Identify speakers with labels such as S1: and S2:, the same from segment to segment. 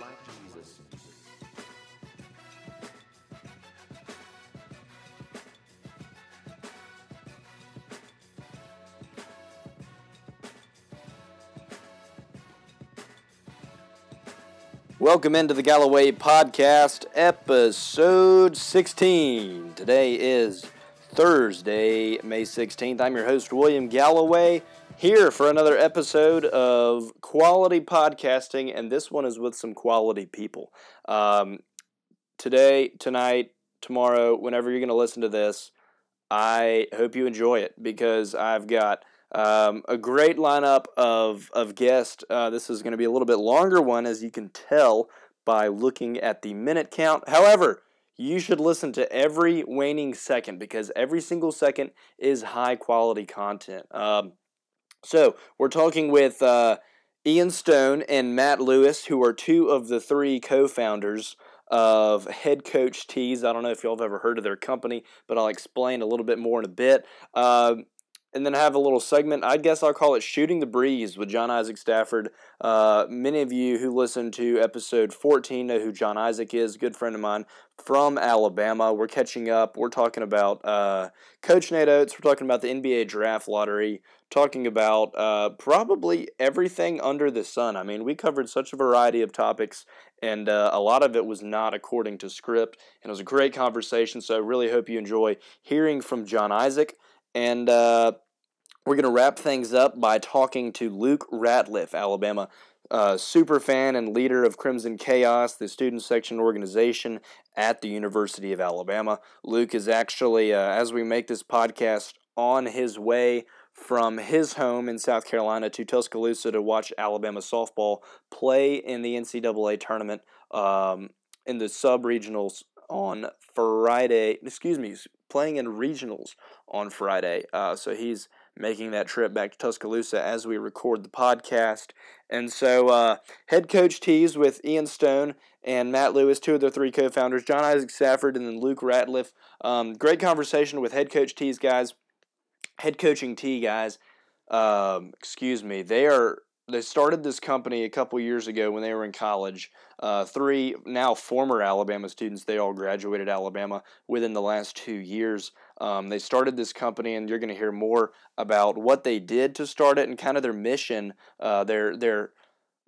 S1: like Jesus.
S2: Welcome into the Galloway Podcast, episode 16. Today is Thursday, May 16th. I'm your host, William Galloway, here for another episode of quality podcasting, and this one is with some quality people. Um, today, tonight, tomorrow, whenever you're going to listen to this, I hope you enjoy it because I've got um, a great lineup of, of guests. Uh, this is going to be a little bit longer one, as you can tell by looking at the minute count. However, you should listen to every waning second because every single second is high quality content. Um, so, we're talking with uh, Ian Stone and Matt Lewis, who are two of the three co founders of Head Coach Tees. I don't know if y'all have ever heard of their company, but I'll explain a little bit more in a bit. Uh, and then have a little segment. I guess I'll call it Shooting the Breeze with John Isaac Stafford. Uh, many of you who listened to episode 14 know who John Isaac is, good friend of mine from Alabama. We're catching up. We're talking about uh, Coach Nate Oats. We're talking about the NBA draft lottery, talking about uh, probably everything under the sun. I mean, we covered such a variety of topics, and uh, a lot of it was not according to script. And it was a great conversation, so I really hope you enjoy hearing from John Isaac. And uh, we're going to wrap things up by talking to Luke Ratliff, Alabama uh, super fan and leader of Crimson Chaos, the student section organization at the University of Alabama. Luke is actually, uh, as we make this podcast, on his way from his home in South Carolina to Tuscaloosa to watch Alabama softball play in the NCAA tournament um, in the sub regionals on Friday. Excuse me, playing in regionals on Friday. Uh, so he's making that trip back to Tuscaloosa as we record the podcast. And so, uh, head coach tees with Ian Stone and Matt Lewis, two of the three co founders, John Isaac Stafford, and then Luke Ratliff. Um, great conversation with head coach tees guys, head coaching tee guys. Um, excuse me. They are they started this company a couple years ago when they were in college. Uh, three now former Alabama students, they all graduated Alabama within the last two years. Um, they started this company, and you're going to hear more about what they did to start it and kind of their mission, uh, their their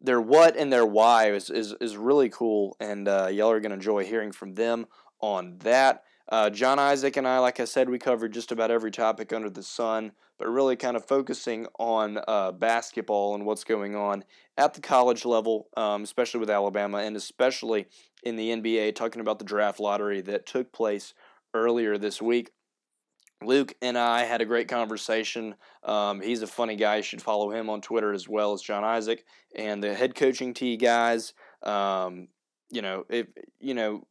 S2: their what and their why is is, is really cool, and uh, y'all are going to enjoy hearing from them on that. Uh, John Isaac and I, like I said, we covered just about every topic under the sun, but really kind of focusing on uh, basketball and what's going on at the college level, um, especially with Alabama, and especially in the NBA, talking about the draft lottery that took place earlier this week. Luke and I had a great conversation. Um, he's a funny guy. You should follow him on Twitter as well as John Isaac and the head coaching tee guys. Um, you know, if you know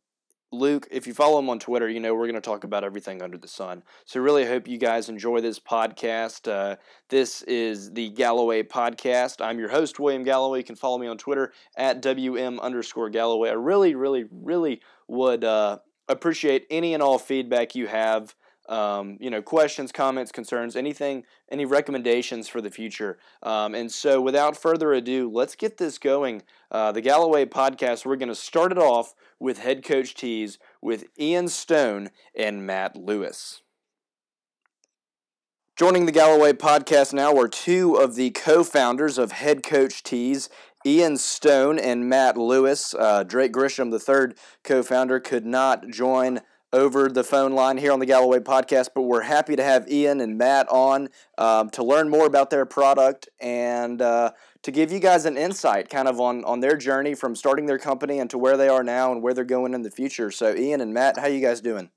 S2: Luke, if you follow him on Twitter, you know we're going to talk about everything under the sun. So, really hope you guys enjoy this podcast. Uh, this is the Galloway Podcast. I'm your host, William Galloway. You can follow me on Twitter at WM underscore Galloway. I really, really, really would uh, appreciate any and all feedback you have um, you know, questions, comments, concerns, anything, any recommendations for the future. Um, and so, without further ado, let's get this going. Uh, the Galloway podcast, we're going to start it off with head coach tees with Ian Stone and Matt Lewis. Joining the Galloway podcast now are two of the co founders of Head Coach Tees, Ian Stone and Matt Lewis. Uh, Drake Grisham, the third co founder, could not join over the phone line here on the Galloway podcast, but we're happy to have Ian and Matt on um, to learn more about their product and uh, to give you guys an insight kind of on, on their journey from starting their company and to where they are now and where they're going in the future. So, Ian and Matt, how you guys doing?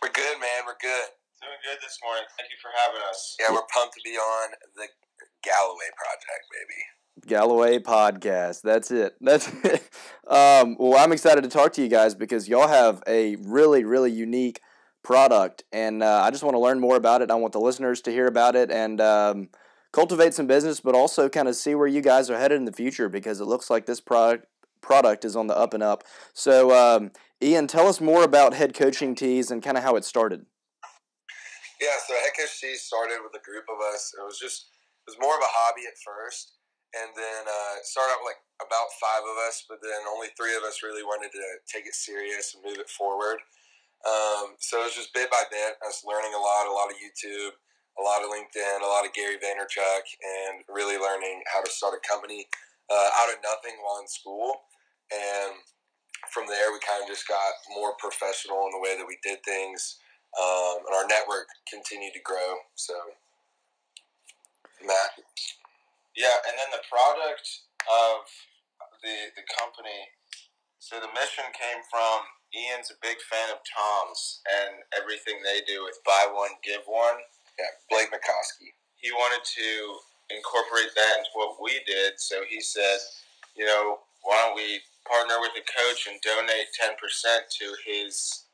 S3: We're good, man. We're good.
S4: Doing good this morning. Thank you for having us.
S3: Yeah, we're pumped to be on the Galloway project, baby.
S2: Galloway podcast. That's it. That's it. Um, well, I'm excited to talk to you guys because y'all have a really, really unique product, and uh, I just want to learn more about it. I want the listeners to hear about it and um, cultivate some business, but also kind of see where you guys are headed in the future because it looks like this product product is on the up and up. So, um, Ian, tell us more about head coaching tees and kind of how it started.
S3: Yeah, so head tees started with a group of us. It was just it was more of a hobby at first and then uh, started out with like about five of us, but then only three of us really wanted to take it serious and move it forward. Um, so it was just bit by bit, us learning a lot, a lot of YouTube, a lot of LinkedIn, a lot of Gary Vaynerchuk, and really learning how to start a company uh, out of nothing while in school. And from there, we kind of just got more professional in the way that we did things, um, and our network continued to grow. So, Matt.
S4: Yeah, and then the product of the the company. So the mission came from Ian's a big fan of Tom's and everything they do with buy one give one.
S3: Yeah, Blake Mycoskie.
S4: He wanted to incorporate that into what we did, so he said, you know, why don't we partner with a coach and donate ten percent to his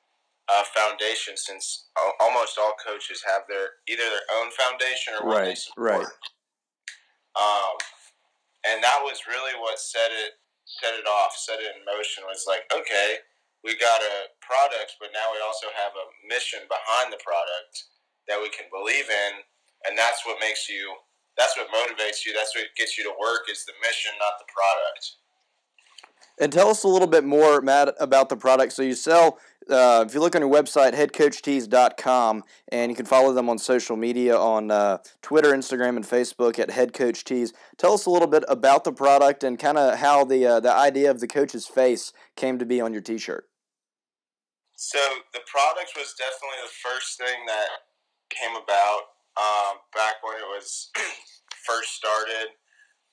S4: uh, foundation since almost all coaches have their either their own foundation or what
S2: right,
S4: they support.
S2: Right.
S4: Um, and that was really what set it set it off, set it in motion. Was like, okay, we got a product, but now we also have a mission behind the product that we can believe in, and that's what makes you. That's what motivates you. That's what gets you to work. Is the mission, not the product.
S2: And tell us a little bit more, Matt, about the product. So you sell, uh, if you look on your website, headcoachtees.com, and you can follow them on social media on uh, Twitter, Instagram, and Facebook at Head Coach Tees. Tell us a little bit about the product and kind of how the uh, the idea of the coach's face came to be on your T-shirt.
S4: So the product was definitely the first thing that came about um, back when it was first started.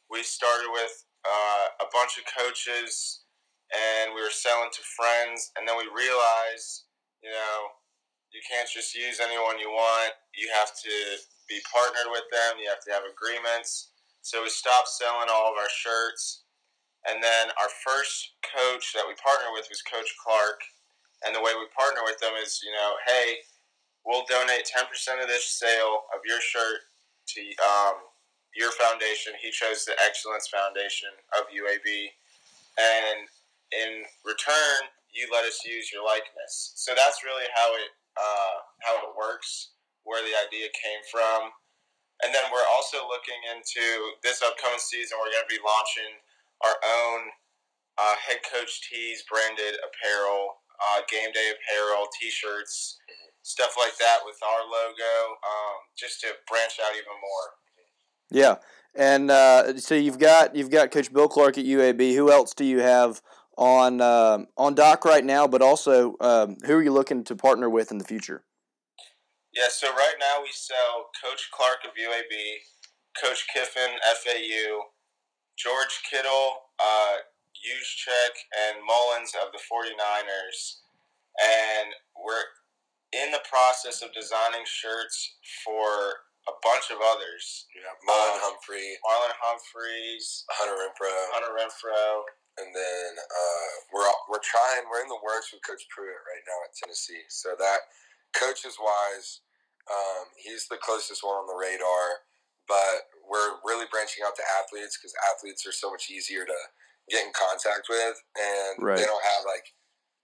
S4: We started with uh, a bunch of coaches and we were selling to friends and then we realized you know you can't just use anyone you want. You have to be partnered with them. You have to have agreements. So we stopped selling all of our shirts. And then our first coach that we partnered with was coach clark. And the way we partner with them is you know hey we'll donate 10% of this sale of your shirt to um, your foundation. He chose the Excellence Foundation of UAB, and in return, you let us use your likeness. So that's really how it uh, how it works, where the idea came from, and then we're also looking into this upcoming season. We're going to be launching our own uh, head coach tees branded apparel, uh, game day apparel, T-shirts, stuff like that with our logo, um, just to branch out even more.
S2: Yeah, and uh, so you've got you've got Coach Bill Clark at UAB. Who else do you have on uh, on dock right now? But also, um, who are you looking to partner with in the future?
S4: Yeah, so right now we sell Coach Clark of UAB, Coach Kiffin FAU, George Kittle, uh, Juszczyk, and Mullens of the 49ers. And we're in the process of designing shirts for a bunch of others.
S3: Yeah, Marlon um, Humphrey,
S4: Marlon Humphreys,
S3: Hunter Renfrow,
S4: Hunter Renfrow,
S3: and then uh, we're we're trying. We're in the works with Coach Pruitt right now at Tennessee. So that coaches wise, um, he's the closest one on the radar. But we're really branching out to athletes because athletes are so much easier to get in contact with, and right. they don't have like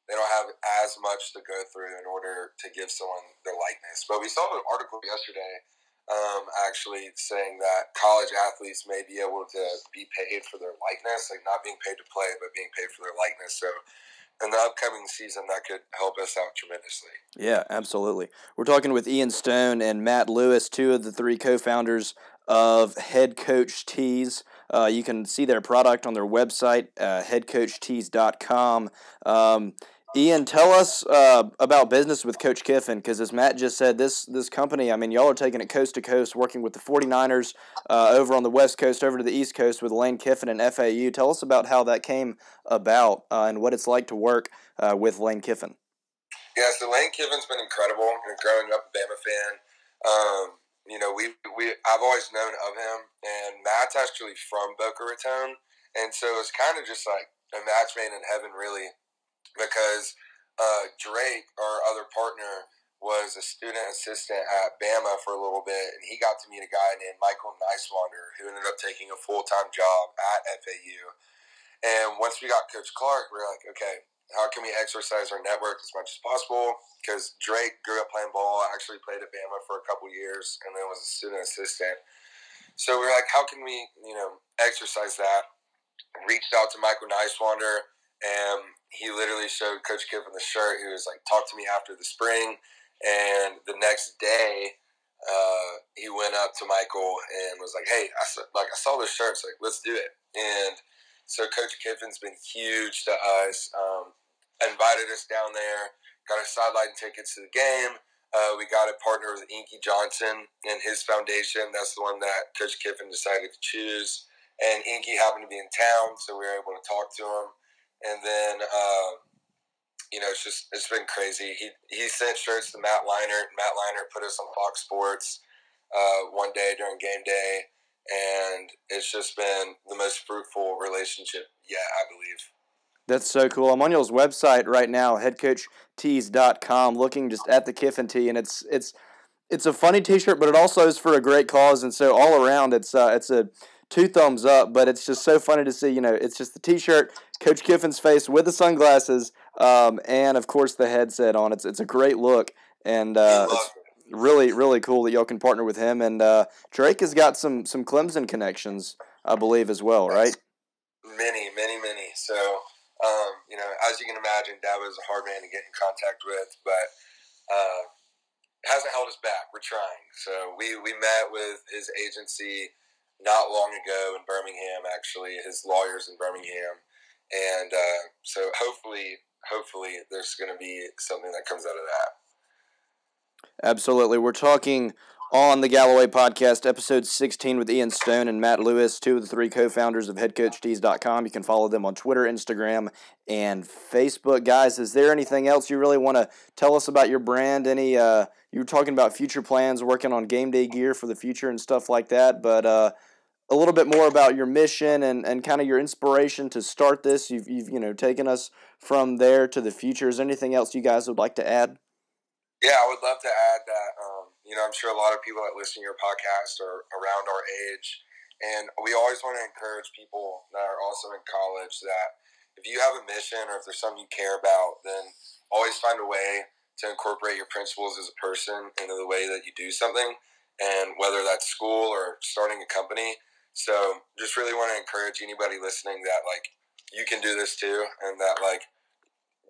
S3: they don't have as much to go through in order to give someone their likeness. But we saw an article yesterday um, actually saying that college athletes may be able to be paid for their likeness, like not being paid to play, but being paid for their likeness. So in the upcoming season, that could help us out tremendously.
S2: Yeah, absolutely. We're talking with Ian Stone and Matt Lewis, two of the three co founders of Head Coach Tees. Uh, you can see their product on their website, uh, headcoachtees.com. Um, Ian, tell us uh, about business with Coach Kiffin because, as Matt just said, this this company, I mean, y'all are taking it coast to coast, working with the 49ers uh, over on the West Coast, over to the East Coast with Lane Kiffin and FAU. Tell us about how that came about uh, and what it's like to work uh, with Lane Kiffin.
S3: Yeah, so Lane Kiffin's been incredible. Growing up a Bama fan, um, you know, we we I've always known of him, and Matt's actually from Boca Raton, and so it's kind of just like a match made in heaven, really because uh, Drake, our other partner, was a student assistant at Bama for a little bit, and he got to meet a guy named Michael Niswander, who ended up taking a full time job at FAU. And once we got Coach Clark, we are like, okay, how can we exercise our network as much as possible? Because Drake grew up playing ball, actually played at Bama for a couple years, and then was a student assistant. so we are like, how can we, you know, exercise that? Reached out to Michael Niswander, and he literally showed Coach Kiffin the shirt. He was like, talk to me after the spring. And the next day, uh, he went up to Michael and was like, "Hey, I saw, like I saw this shirt. It's like, let's do it." And so Coach Kiffin's been huge to us. Um, invited us down there. Got us sideline tickets to the game. Uh, we got a partner with Inky Johnson and his foundation. That's the one that Coach Kiffin decided to choose. And Inky happened to be in town, so we were able to talk to him. And then uh, you know, it's just it's been crazy. He he sent shirts to Matt Leinart. Matt Leinart put us on Fox Sports uh, one day during game day, and it's just been the most fruitful relationship yet, I believe.
S2: That's so cool. I'm on y'all's website right now, headcoachtees.com, looking just at the Kiffin tee, and it's it's it's a funny T-shirt, but it also is for a great cause, and so all around, it's uh, it's a two thumbs up. But it's just so funny to see. You know, it's just the T-shirt, Coach Kiffin's face with the sunglasses, um, and of course the headset on. It's it's a great look, and uh, it's really really cool that y'all can partner with him. And uh, Drake has got some some Clemson connections, I believe, as well, right?
S3: Many, many, many. So um, you know, as you can imagine, Dabo was a hard man to get in contact with, but. Uh, hasn't held us back. We're trying. So we, we met with his agency not long ago in Birmingham, actually, his lawyers in Birmingham. And uh, so hopefully, hopefully there's going to be something that comes out of that.
S2: Absolutely. We're talking on the Galloway podcast, episode 16 with Ian Stone and Matt Lewis, two of the three co founders of HeadCoachTees.com. You can follow them on Twitter, Instagram, and Facebook. Guys, is there anything else you really want to tell us about your brand? Any, uh, you were talking about future plans, working on game day gear for the future and stuff like that, but uh, a little bit more about your mission and, and kind of your inspiration to start this. You've, you've you know taken us from there to the future. Is anything else you guys would like to add?
S3: Yeah, I would love to add that. Um, you know, I'm sure a lot of people that listen to your podcast are around our age, and we always want to encourage people that are also in college that if you have a mission or if there's something you care about, then always find a way to incorporate your principles as a person into the way that you do something. And whether that's school or starting a company, so just really want to encourage anybody listening that like you can do this too, and that like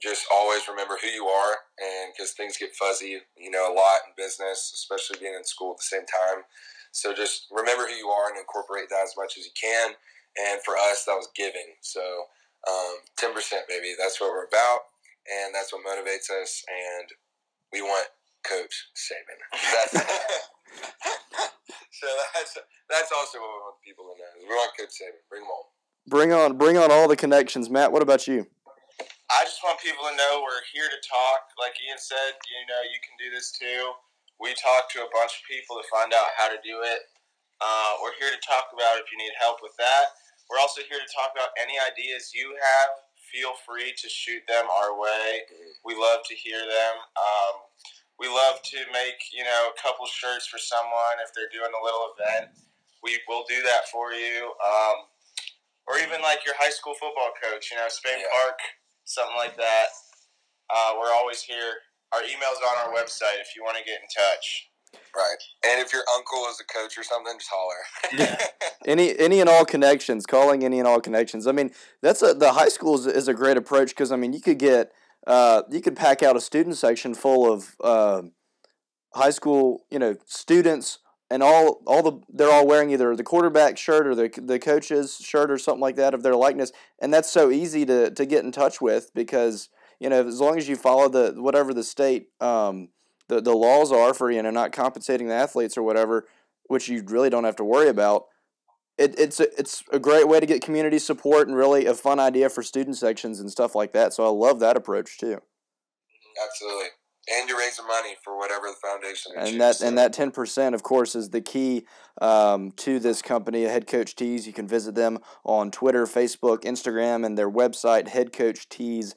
S3: just always remember who you are, and because things get fuzzy, you know, a lot in business, especially being in school at the same time. So just remember who you are and incorporate that as much as you can. And for us, that was giving. So um, ten percent, baby. That's what we're about, and that's what motivates us. And we want Coach Saban. That's so that's that's also what we want people to know. We want Coach Saban. Bring them on.
S2: Bring on, bring on all the connections, Matt. What about you?
S4: I just want people to know we're here to talk. Like Ian said, you know, you can do this too. We talk to a bunch of people to find out how to do it. Uh, we're here to talk about if you need help with that. We're also here to talk about any ideas you have. Feel free to shoot them our way. Mm-hmm. We love to hear them. Um, we love to make you know a couple shirts for someone if they're doing a little event. We will do that for you, um, or even like your high school football coach. You know, Spain yeah. Park, something like that. Uh, we're always here. Our email's on our website if you want to get in touch.
S3: Right, and if your uncle is a coach or something, just holler.
S2: any any and all connections, calling any and all connections. I mean, that's a the high school is, is a great approach because I mean you could get uh, you could pack out a student section full of uh, high school, you know, students, and all all the they're all wearing either the quarterback shirt or the the coach's shirt or something like that of their likeness, and that's so easy to to get in touch with because you know as long as you follow the whatever the state um, the the laws are for you know not compensating the athletes or whatever, which you really don't have to worry about it, it's a, it's a great way to get community support and really a fun idea for student sections and stuff like that. So I love that approach too.
S3: Absolutely, and you're raising money for whatever the foundation.
S2: And that so. and that ten percent, of course, is the key um, to this company, Head Coach Tees. You can visit them on Twitter, Facebook, Instagram, and their website, headcoachtees.com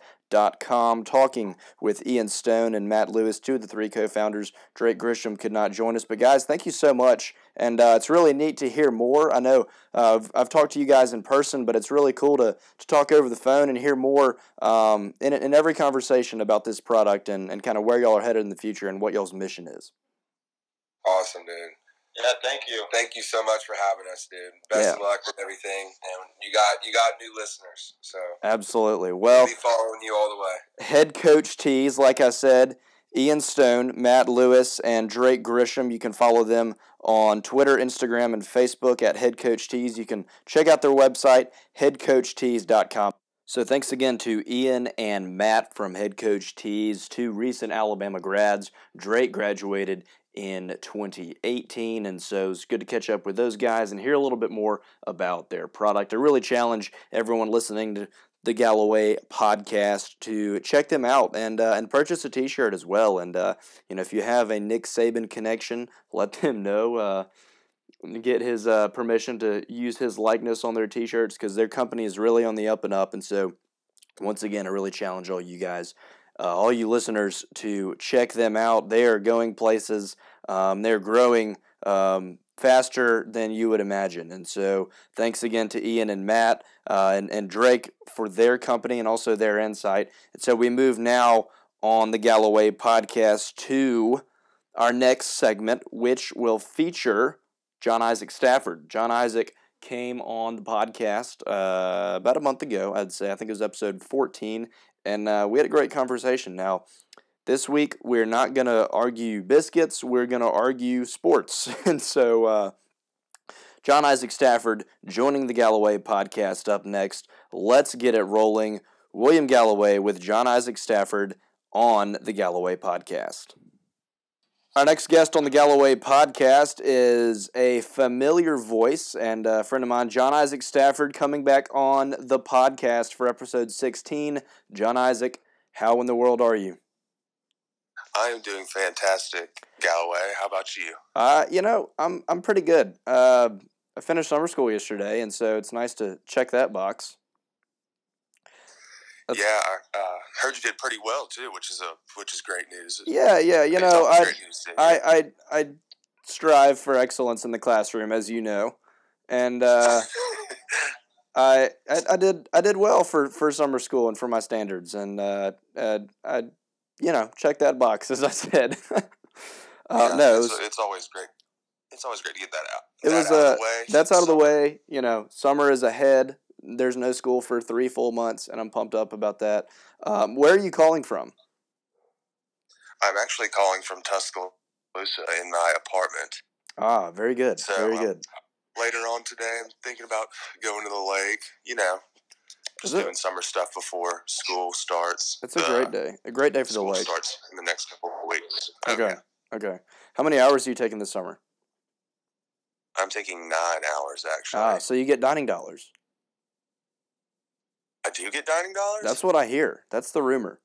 S2: Com, talking with Ian Stone and Matt Lewis, two of the three co founders. Drake Grisham could not join us. But, guys, thank you so much. And uh, it's really neat to hear more. I know uh, I've, I've, talked to you guys in person, but it's really cool to, to talk over the phone and hear more um, in, in every conversation about this product and, and kind of where y'all are headed in the future and what y'all's mission is.
S3: Awesome, dude.
S4: Yeah, thank you.
S1: Thank you so much for having us, dude. Best
S2: Yeah.
S1: of luck with everything, and you got you got new listeners, so
S2: Absolutely.
S1: we'll
S2: Well,
S1: be following you all the way.
S2: head coach tees, like I said, Ian Stone, Matt Lewis, and Drake Grisham. You can follow them on Twitter, Instagram, and Facebook at Head Coach Tees. You can check out their website, headcoachtees.com. So thanks again to Ian and Matt from Head Coach Tees, two recent Alabama grads. Drake graduated in 2018, and so it's good to catch up with those guys and hear a little bit more about their product. I really challenge everyone listening to the Galloway podcast to check them out and uh, and purchase a T-shirt as well. And uh, you know, if you have a Nick Saban connection, let them know. Uh, get his uh, permission to use his likeness on their T-shirts because their company is really on the up and up. And so, once again, I really challenge all you guys, uh, all you listeners, to check them out. They are going places. Um, they're growing. Um, faster than you would imagine. And so, thanks again to Ian and Matt uh, and, and Drake for their company and also their insight. And so, we move now on the Galloway podcast to our next segment, which will feature John Isaac Stafford. John Isaac came on the podcast uh, about a month ago, I'd say. I think it was episode 14. And uh, we had a great conversation. Now, this week, we're not going to argue biscuits. We're going to argue sports. and so, uh, John Isaac Stafford joining the Galloway podcast up next. Let's get it rolling. William Galloway with John Isaac Stafford on the Galloway podcast. Our next guest on the Galloway podcast is a familiar voice and a friend of mine, John Isaac Stafford, coming back on the podcast for episode 16. John Isaac, how in the world are you?
S1: I am doing fantastic, Galloway. How about you?
S2: Uh, you know, I'm I'm pretty good. Uh, I finished summer school yesterday, and so it's nice to check that box. That's-
S1: yeah, I uh, heard you did pretty well too, which is a which is great news.
S2: Yeah, yeah. You know, I
S1: great news to hear.
S2: I I I strive for excellence in the classroom, as you know, and uh, I, I I did I did well for, for summer school and for my standards, and uh, uh, I you know check that box as I said. uh,
S1: Yeah,
S2: no, it
S1: it's,
S2: was,
S1: it's always great. It's always great to get that out.
S2: It
S1: that
S2: was,
S1: out of
S2: uh,
S1: the way.
S2: that's out of the way. You know, summer is ahead. There's no school for three full months, and I'm pumped up about that. Um, where are you calling from?
S1: I'm actually calling from Tuscaloosa in my apartment.
S2: Ah, very good,
S1: So,
S2: very
S1: um,
S2: good.
S1: Later on today, I'm thinking about going to the lake. You know, just doing summer stuff before school starts.
S2: It's a
S1: Uh,
S2: great day. A great day for the
S1: School
S2: lake.
S1: starts in the next couple of weeks.
S2: Okay. Okay. How many hours are you taking this summer?
S1: I'm taking nine hours actually.
S2: Ah, so you get dining dollars.
S1: I do get dining dollars.
S2: That's what I hear. That's the rumor.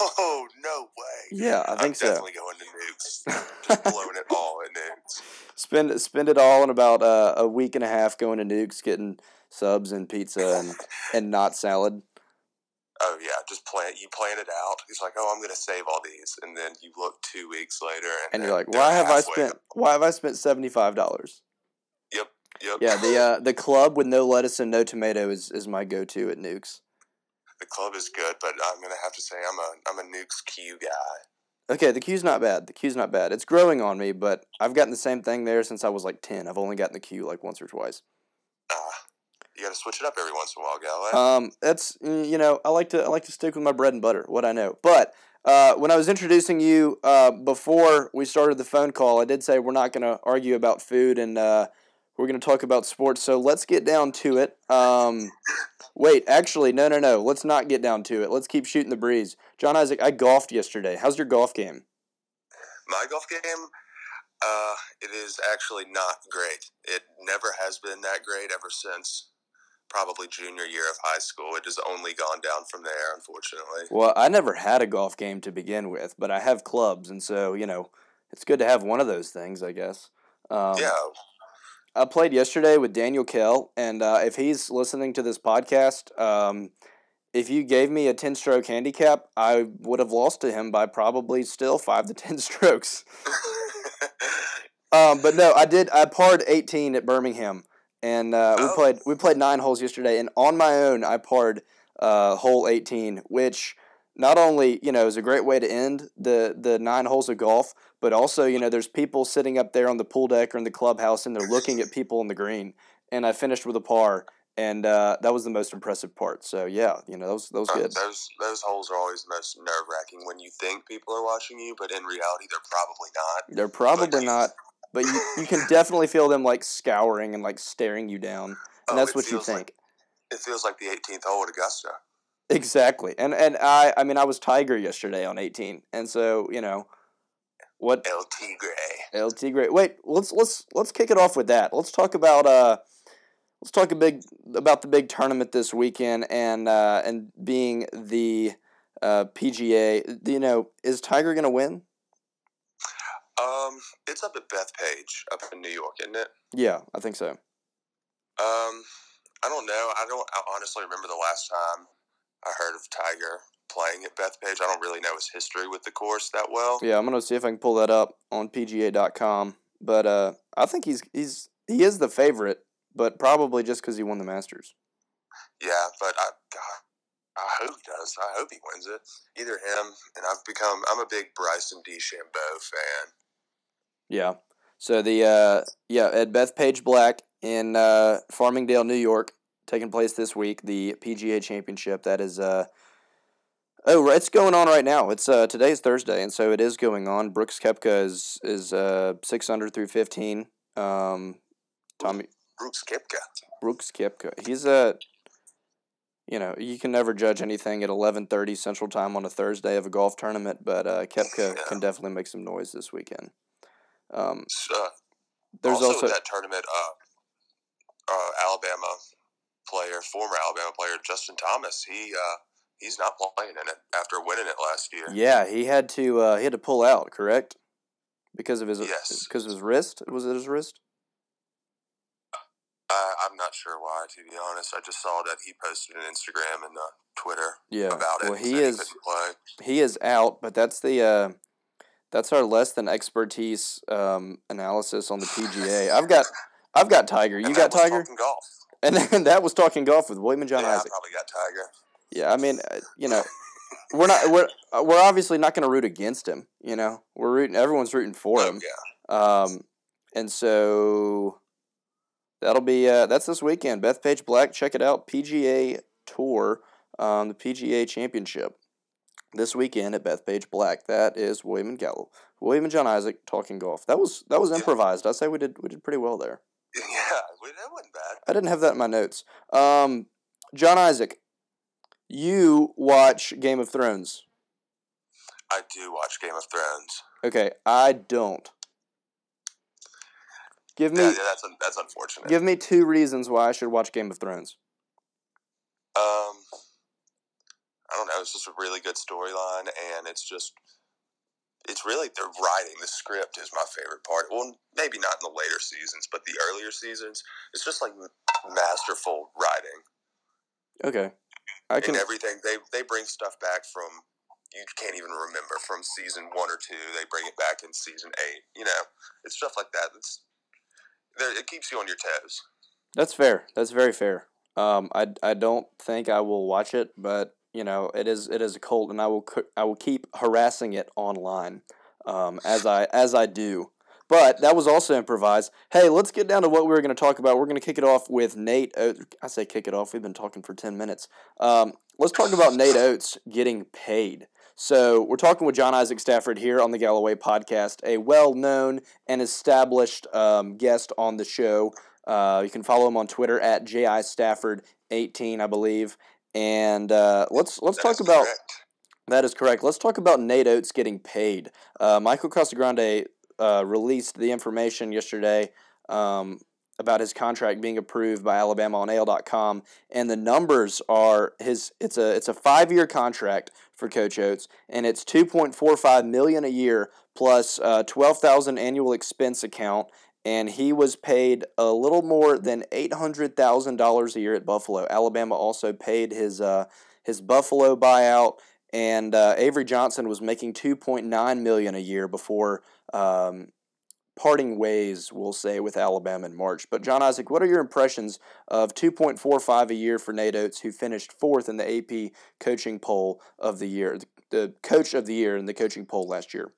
S1: Oh no way!
S2: Yeah, I
S1: I'm
S2: think so.
S1: definitely going to Newk's. Just blowing it all at Newk's.
S2: spend spend it all in about uh, a week and a half going to Newk's, getting subs and pizza and and not salad.
S1: Oh yeah, just plan. You plan it out. He's like, oh, I'm gonna save all these, and then you look two weeks later, and,
S2: And you're like, why have I spent why have I spent seventy five dollars?
S1: Yep.
S2: Yeah, the uh, the club with no lettuce and no tomato is, is my go to at Newk's.
S1: the club is good, but I'm gonna have to say I'm a I'm a Newk's Q guy.
S2: Okay, the Q's not bad. The Q's not bad. It's growing on me, but I've gotten the same thing there since I was like ten. I've only gotten the Q like once or twice.
S1: Ah, you got to switch it up every once in a while, Galloway.
S2: Um, that's you know I like to I like to stick with my bread and butter, what I know. But uh, when I was introducing you uh, before we started the phone call, I did say we're not going to argue about food and uh, we're going to talk about sports. So let's get down to it. Um, wait, actually, no, no, no. Let's not get down to it. Let's keep shooting the breeze. John Isaac, I golfed yesterday. How's your golf game?
S1: My golf game, uh, it is actually not great. It never has been that great ever since probably junior year of high school. It has only gone down from there, unfortunately.
S2: Well, I never had a golf game to begin with, but I have clubs, and so you know it's good to have one of those things, I guess. Um,
S1: yeah,
S2: I played yesterday with Daniel Kell, and uh, if he's listening to this podcast, um, if you gave me a 10 stroke handicap, I would have lost to him by probably still 5 to 10 strokes. Um, but no, I did. I parred 18 at Birmingham, and uh, we
S1: Oh.
S2: played we played nine holes yesterday. And on my own, I parred uh, hole 18, which not only you know is a great way to end the the nine holes of golf, but also you know there's people sitting up there on the pool deck or in the clubhouse and they're looking at people on the green. And I finished with a par, and uh, that was the most impressive part. So yeah, you know was that was good.
S1: Those those holes are always the most nerve wracking when you think people are watching you, but in reality they're probably not.
S2: They're probably not, but you, you can definitely feel them like scouring and like staring you down, and
S1: Oh,
S2: that's what you think.
S1: Like, it feels like the 18th hole at Augusta.
S2: Exactly. And and I I mean I was Tiger yesterday on 18. And so, you know, what
S1: El Tigre.
S2: El Tigre. Wait, let's let's let's kick it off with that. Let's talk about uh let's talk a big about the big tournament this weekend and uh and being the uh PGA. You know, is Tiger going to win?
S1: Um, it's up at Bethpage up in New York, isn't it?
S2: Yeah, I think so.
S1: Um, I don't know. I don't I honestly remember the last time I heard of Tiger playing at Bethpage. I don't really know his history with the course that well.
S2: Yeah, I'm going to see if I can pull that up on pga.com, but uh I think he's he's he is the favorite, but probably just cuz he won the Masters.
S1: Yeah, but I, God, I hope he does. I hope he wins it. Either him and I've become. I'm a big Bryson DeChambeau fan.
S2: Yeah. So the uh yeah, at Bethpage Black in uh Farmingdale, New York, taking place this week, the PGA Championship. That is uh Oh, it's going on right now. It's uh today's Thursday, and so it is going on. Brooks Koepka is is uh six under through fifteen. Um, Tommy
S1: Brooks Kipka.
S2: Brooks Koepka. He's a you know you can never judge anything at eleven thirty Central Time on a Thursday of a golf tournament, but uh, Koepka
S1: Yeah.
S2: can definitely make some noise this weekend. Um,
S1: Uh,
S2: there's
S1: also,
S2: also
S1: that tournament, uh, uh, Alabama player, former Alabama player Justin Thomas. He uh, he's not playing in it after winning it last year.
S2: Yeah, he had to uh, he had to pull out, correct? Because of his
S1: Yes.
S2: because of his wrist. Was it his wrist?
S1: Uh, I'm not sure why, to be honest. I just saw that he posted an Instagram and uh, Twitter
S2: Yeah.
S1: about it.
S2: well, he is
S1: couldn't
S2: he is out, but that's the uh, that's our less than expertise um, analysis on the PGA. I've got I've got Tiger. You got Tiger,
S1: golf.
S2: and then that was talking golf with William and John
S1: yeah,
S2: Isaac.
S1: I probably got Tiger.
S2: Yeah, I mean, uh, you know, we're not we're uh, we're obviously not going to root against him. You know, we're rooting. Everyone's rooting for
S1: Oh,
S2: him.
S1: yeah.
S2: Um, and so that'll be uh, that's this weekend. Bethpage Black, check it out. PGA Tour, um, the PGA Championship this weekend at Bethpage Black. That is William and Gallo, William and John Isaac talking golf. That was that was improvised. I say we did we did pretty well there.
S1: Yeah, that wasn't bad.
S2: I didn't have that in my notes. Um, John Isaac, you watch Game of Thrones.
S1: I do watch Game of Thrones.
S2: Okay, I don't. Give me
S1: Yeah, yeah that's un- that's unfortunate.
S2: give me two reasons why I should watch Game of Thrones.
S1: Um, I don't know. It's just a really good storyline, and it's just, it's really the writing. The script is my favorite part. Well, maybe not in the later seasons, but the earlier seasons, it's just like masterful writing
S2: Okay, I can.
S1: and everything. They they bring stuff back from you can't even remember from season one or two. They bring it back in season eight. You know, it's stuff like that. It's there. It keeps you on your toes.
S2: That's fair. That's very fair. Um, I, I don't think I will watch it, but you know it is it is a cult, and I will I will keep harassing it online, um, as I as I do. But that was also improvised. Hey, let's get down to what we were going to talk about. We're going to kick it off with Nate. Oats. I say kick it off. We've been talking for ten minutes. Um, let's talk about Nate Oats getting paid. So we're talking with John Isaac Stafford here on the Galloway Podcast, a well-known and established um, guest on the show. Uh, you can follow him on Twitter at ji Stafford eighteen, I believe. And uh, let's let's
S1: That
S2: talk about
S1: correct.
S2: that is correct. Let's talk about Nate Oats getting paid. Uh, Michael Casagrande uh, released the information yesterday um, about his contract being approved by Alabama on AL.com, and the numbers are his. It's a it's a five year contract for Coach Oats, and it's two point four five million a year plus uh, twelve thousand annual expense account. And he was paid a little more than eight hundred thousand dollars a year at Buffalo. Alabama also paid his uh, his Buffalo buyout and uh, Avery Johnson was making two point nine million a year before um, parting ways, we'll say, with Alabama in March. But John Isaac, what are your impressions of 2.45 a year for Nate Oats, who finished fourth in the AP coaching poll of the year, the coach of the year in the coaching poll last year?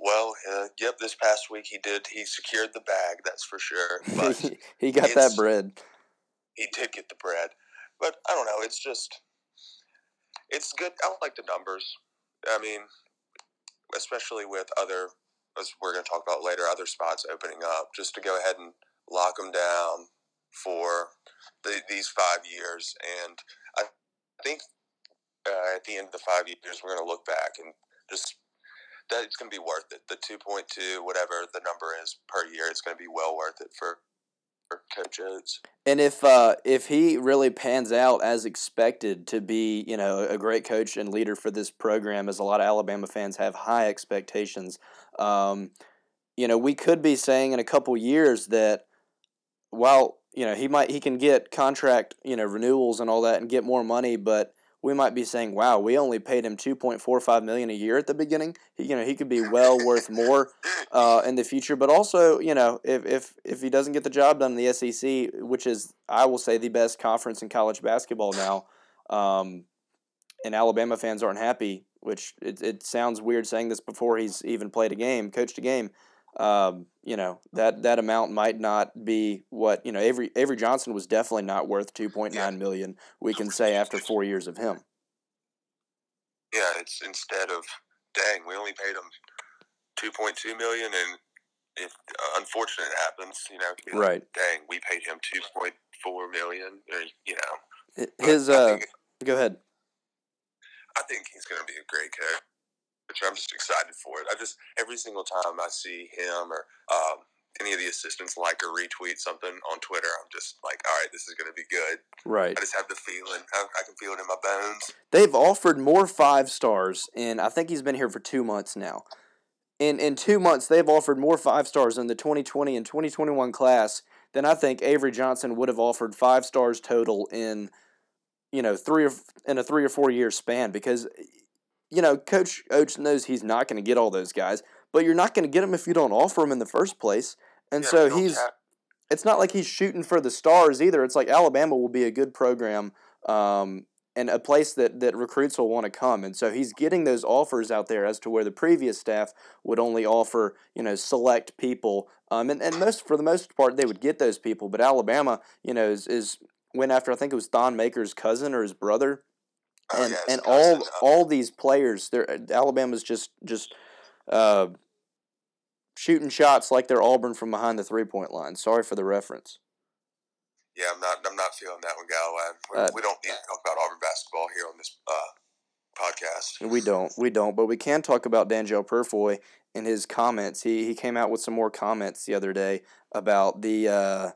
S1: Well, uh, yep. This past week he did. He secured the bag. That's for sure. But
S2: he got that bread.
S1: He did get the bread, but I don't know. It's just, it's good. I like the numbers. I mean, especially with other, as we're going to talk about later, other spots opening up, just to go ahead and lock them down for the, these five years. And I think uh, at the end of the five years, we're going to look back and just that it's going to be worth it. The 2.2, whatever the number is per year, it's going to be well worth it for for Coach Oats.
S2: And if uh, if he really pans out as expected to be, you know, a great coach and leader for this program, as a lot of Alabama fans have high expectations, um, you know, we could be saying in a couple years that while you know he might he can get contract you know renewals and all that and get more money, but we might be saying, "Wow, we only paid him two point four five million a year at the beginning. He, you know, he could be well worth more uh, in the future." But also, you know, if, if if he doesn't get the job done in the SEC, which is I will say the best conference in college basketball now, um, and Alabama fans aren't happy, which it it sounds weird saying this before he's even played a game, coached a game um, you know that that amount might not be what you know. Avery Avery Johnson was definitely not worth two point nine million. We can say after four years of him.
S1: Yeah, it's instead of dang, we only paid him two point two million, and if uh, unfortunate happens, you know,
S2: right?
S1: Like, dang, we paid him two point four million. Or, you know,
S2: his. Uh, think, go ahead.
S1: I think he's going to be a great coach which I'm just excited for it. I just every single time I see him or um, any of the assistants like or retweet something on Twitter, I'm just like, all right, this is going to be good.
S2: Right.
S1: I just have the feeling. I, I, can feel it in my bones.
S2: They've offered more five stars, and I think he's been here for two months now. In in two months, they've offered more five stars in the 2020 and 2021 class than I think Avery Johnson would have offered five stars total in, you know, three or in a three or four year span because you know, Coach Oats knows he's not going to get all those guys, but you're not going to get them if you don't offer them in the first place. And yeah, so he's. It's not like he's shooting for the stars either. It's like Alabama will be a good program um, and a place that, that recruits will want to come. And so he's getting those offers out there as to where the previous staff would only offer, you know, select people. Um, and, and most for the most part they would get those people. But Alabama, you know, is, is went after I think it was Thon Maker's cousin or his brother Oh, and and all all these players, they're Alabama's just just uh, shooting shots like they're Auburn from behind the three point line. Sorry for the reference.
S1: Yeah, I'm not. I'm not feeling that one, Galloway. We, uh, we don't need to talk about Auburn basketball here on this uh, podcast.
S2: We don't. We don't. But we can talk about Danjel Purifoy and his comments. He he came out with some more comments the other day about the.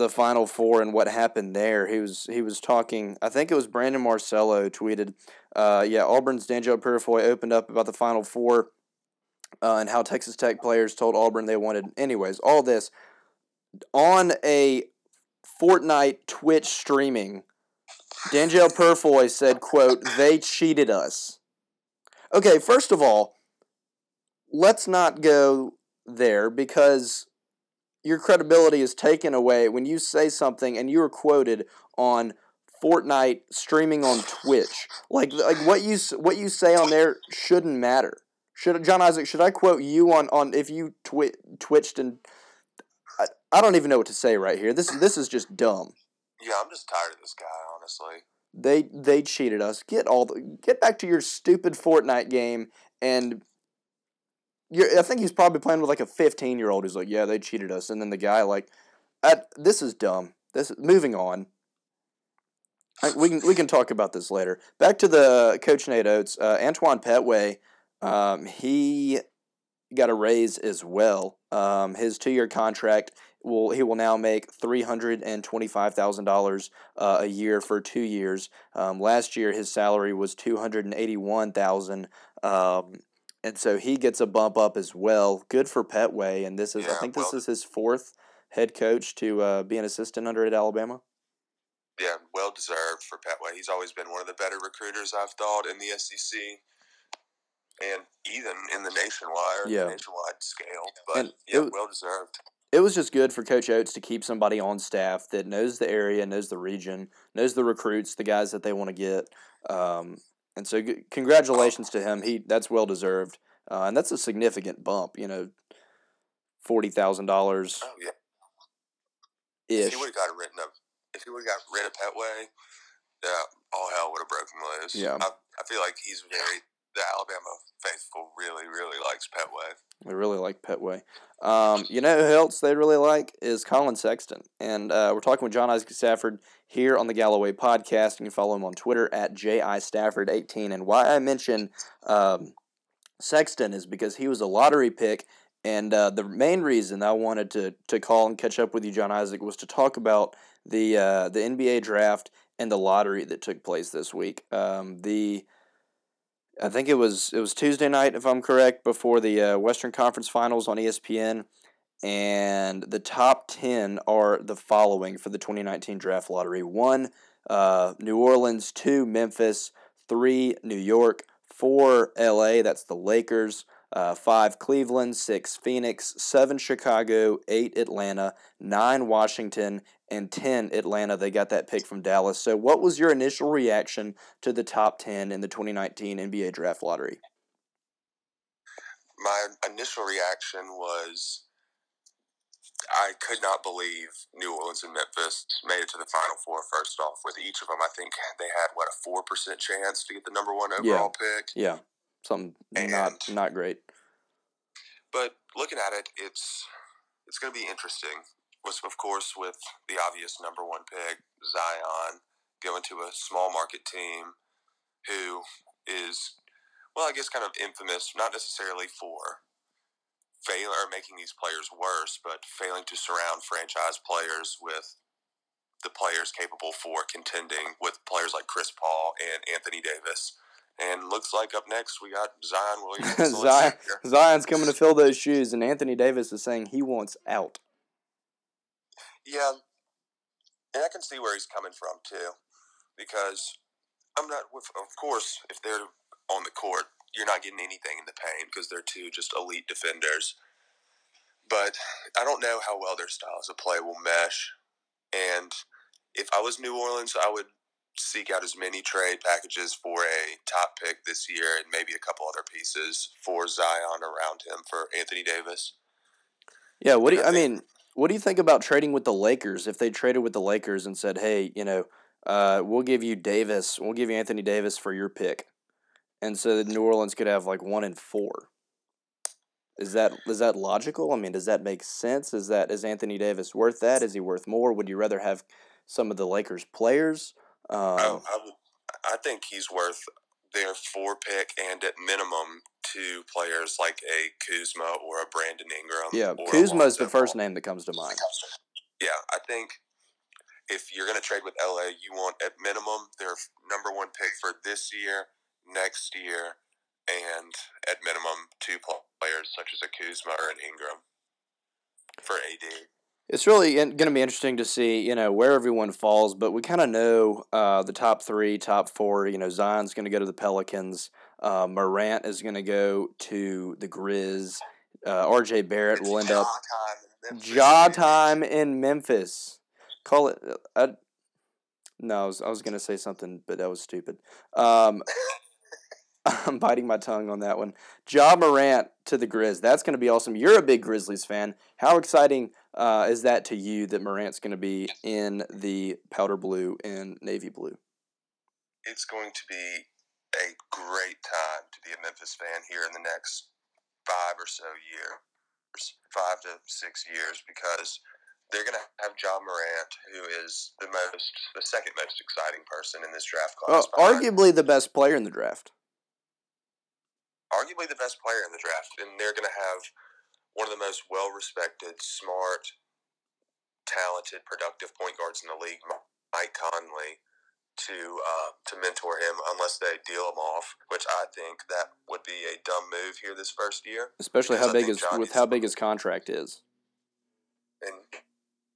S2: The Final Four and what happened there. He was he was talking. I think it was Brandon Marcello tweeted. Uh, yeah, Auburn's Danjel Purifoy opened up about the Final Four uh, and how Texas Tech players told Auburn they wanted. Anyways, all this on a Fortnite Twitch streaming. Danjel Purifoy said, "quote They cheated us." Okay, first of all, let's not go there because your credibility is taken away when you say something and you are quoted on Fortnite streaming on Twitch. Like like what you what you say on there shouldn't matter. Should John Isaac? Should I quote you on on if you twi- twitched and I, I don't even know what to say right here. This this is just dumb.
S1: Yeah, I'm just tired of this guy, honestly.
S2: They they cheated us. Get all the get back to your stupid Fortnite game and you're, I think he's probably playing with like a 15 year old who's like, yeah, they cheated us, and then the guy like, this is dumb. This moving on. I, we can we can talk about this later. Back to the coach Nate Oats, uh, Antoine Petway. Um, he got a raise as well. Um, his two year contract will he will now make three hundred and twenty five thousand uh, dollars a year for two years. Um, last year his salary was two hundred and eighty one thousand. Um, and so he gets a bump up as well. Good for Petway, and this is yeah, I think this well, is his fourth head coach to uh, be an assistant under at Alabama.
S1: Yeah, well deserved for Petway. He's always been one of the better recruiters I've thought in the SEC. and even in the nationwide
S2: Yeah.
S1: nationwide scale. But
S2: And
S1: yeah,
S2: it-
S1: well deserved.
S2: it was just good for Coach Oats to keep somebody on staff that knows the area, knows the region, knows the recruits, the guys that they want to get. Um, and so, g- congratulations to him. He that's well deserved, uh, and that's a significant bump. You know, forty thousand dollars
S1: Oh yeah. If he would have got rid of if he would have got rid of Petway, yeah, all hell would have broken loose.
S2: Yeah.
S1: I, I feel like he's very the Alabama faithful really, really likes Petway.
S2: They really like Petway. Um, you know who else they really like is Colin Sexton. And uh, we're talking with John Isaac Stafford here on the Galloway podcast. You can follow him on Twitter at JIStafford18. And why I mention um, Sexton is because he was a lottery pick. And uh, the main reason I wanted to, to call and catch up with you, John Isaac, was to talk about the uh, the NBA draft and the lottery that took place this week. Um, the I think it was it was Tuesday night, if I'm correct, before the uh, Western Conference Finals on ESPN, and the top ten are the following for the 2019 draft lottery: one, uh, New Orleans; two, Memphis; three, New York; four, L.A. That's the Lakers. Uh, five, Cleveland; six, Phoenix; seven, Chicago; eight, Atlanta; nine, Washington; and ten, Atlanta. They got that pick from Dallas. So, what was your initial reaction to the top 10 in the 2019 NBA draft lottery.
S1: My initial reaction was I could not believe New Orleans and Memphis made it to the Final Four. First off, with each of them, I think they had what a four percent chance to get the number one overall pick.
S2: Yeah, something not not great.
S1: But looking at it, it's it's going to be interesting. Was of course with the obvious number one pick, Zion, going to a small market team, who is, well, I guess kind of infamous, not necessarily for failing or making these players worse, but failing to surround franchise players with the players capable for contending with players like Chris Paul and Anthony Davis. And looks like up next we got Zion Williams.
S2: Zion, Zion's coming to fill those shoes, and Anthony Davis is saying he wants out.
S1: Yeah, and I can see where he's coming from too, because I'm not. With, of course, if they're on the court, you're not getting anything in the paint because they're two just elite defenders. But I don't know how well their styles of play will mesh. And if I was New Orleans, I would seek out as many trade packages for a top pick this year and maybe a couple other pieces for Zion around him for Anthony Davis.
S2: Yeah, what do you,
S1: I
S2: I mean? What do you think about trading with the Lakers? If they traded with the Lakers and said, "Hey, you know, uh, we'll give you Davis, we'll give you Anthony Davis for your pick," and so that New Orleans could have like one and four. Is that is that logical? I mean, does that make sense? Is that is Anthony Davis worth that? Is he worth more? Would you rather have some of the Lakers players? Um,
S1: Oh, I, would, I think he's worth their four pick and at minimum two players like a Kuzma or a Brandon Ingram.
S2: yeah,
S1: Kuzma
S2: is the first name that comes to mind.
S1: Yeah, I think if you're going to trade with LA, you want at minimum their number one pick for this year, next year, and at minimum two players such as a Kuzma or an Ingram for AD.
S2: It's really going to be interesting to see, you know, where everyone falls. But we kind of know uh, the top three, top four. You know, Zion's going to go to the Pelicans. Uh, Morant is going to go to the Grizz. Uh, R.J. Barrett will end up
S1: time. in Memphis, Ja
S2: time in Memphis. Call it. Uh, I, no, I was, I was going to say something, but that was stupid. Um, I'm biting my tongue on that one. Ja Morant to the Grizz. That's going to be awesome. You're a big Grizzlies fan. How exciting uh, is that to you that Morant's going to be in the powder blue and navy blue?
S1: it's going to be a great time to be a Memphis fan here in the next five or so years, five to six years, because they're going to have Ja Morant, who is the most, the second most exciting person in this draft class. behind-
S2: arguably the best player in the draft.
S1: Arguably the best player in the draft, and they're going to have one of the most well-respected, smart, talented, productive point guards in the league, Mike Conley, to uh, to mentor him. Unless they deal him off, which I think that would be a dumb move here this first year.
S2: Especially how
S1: I
S2: big his with how big his contract is.
S1: And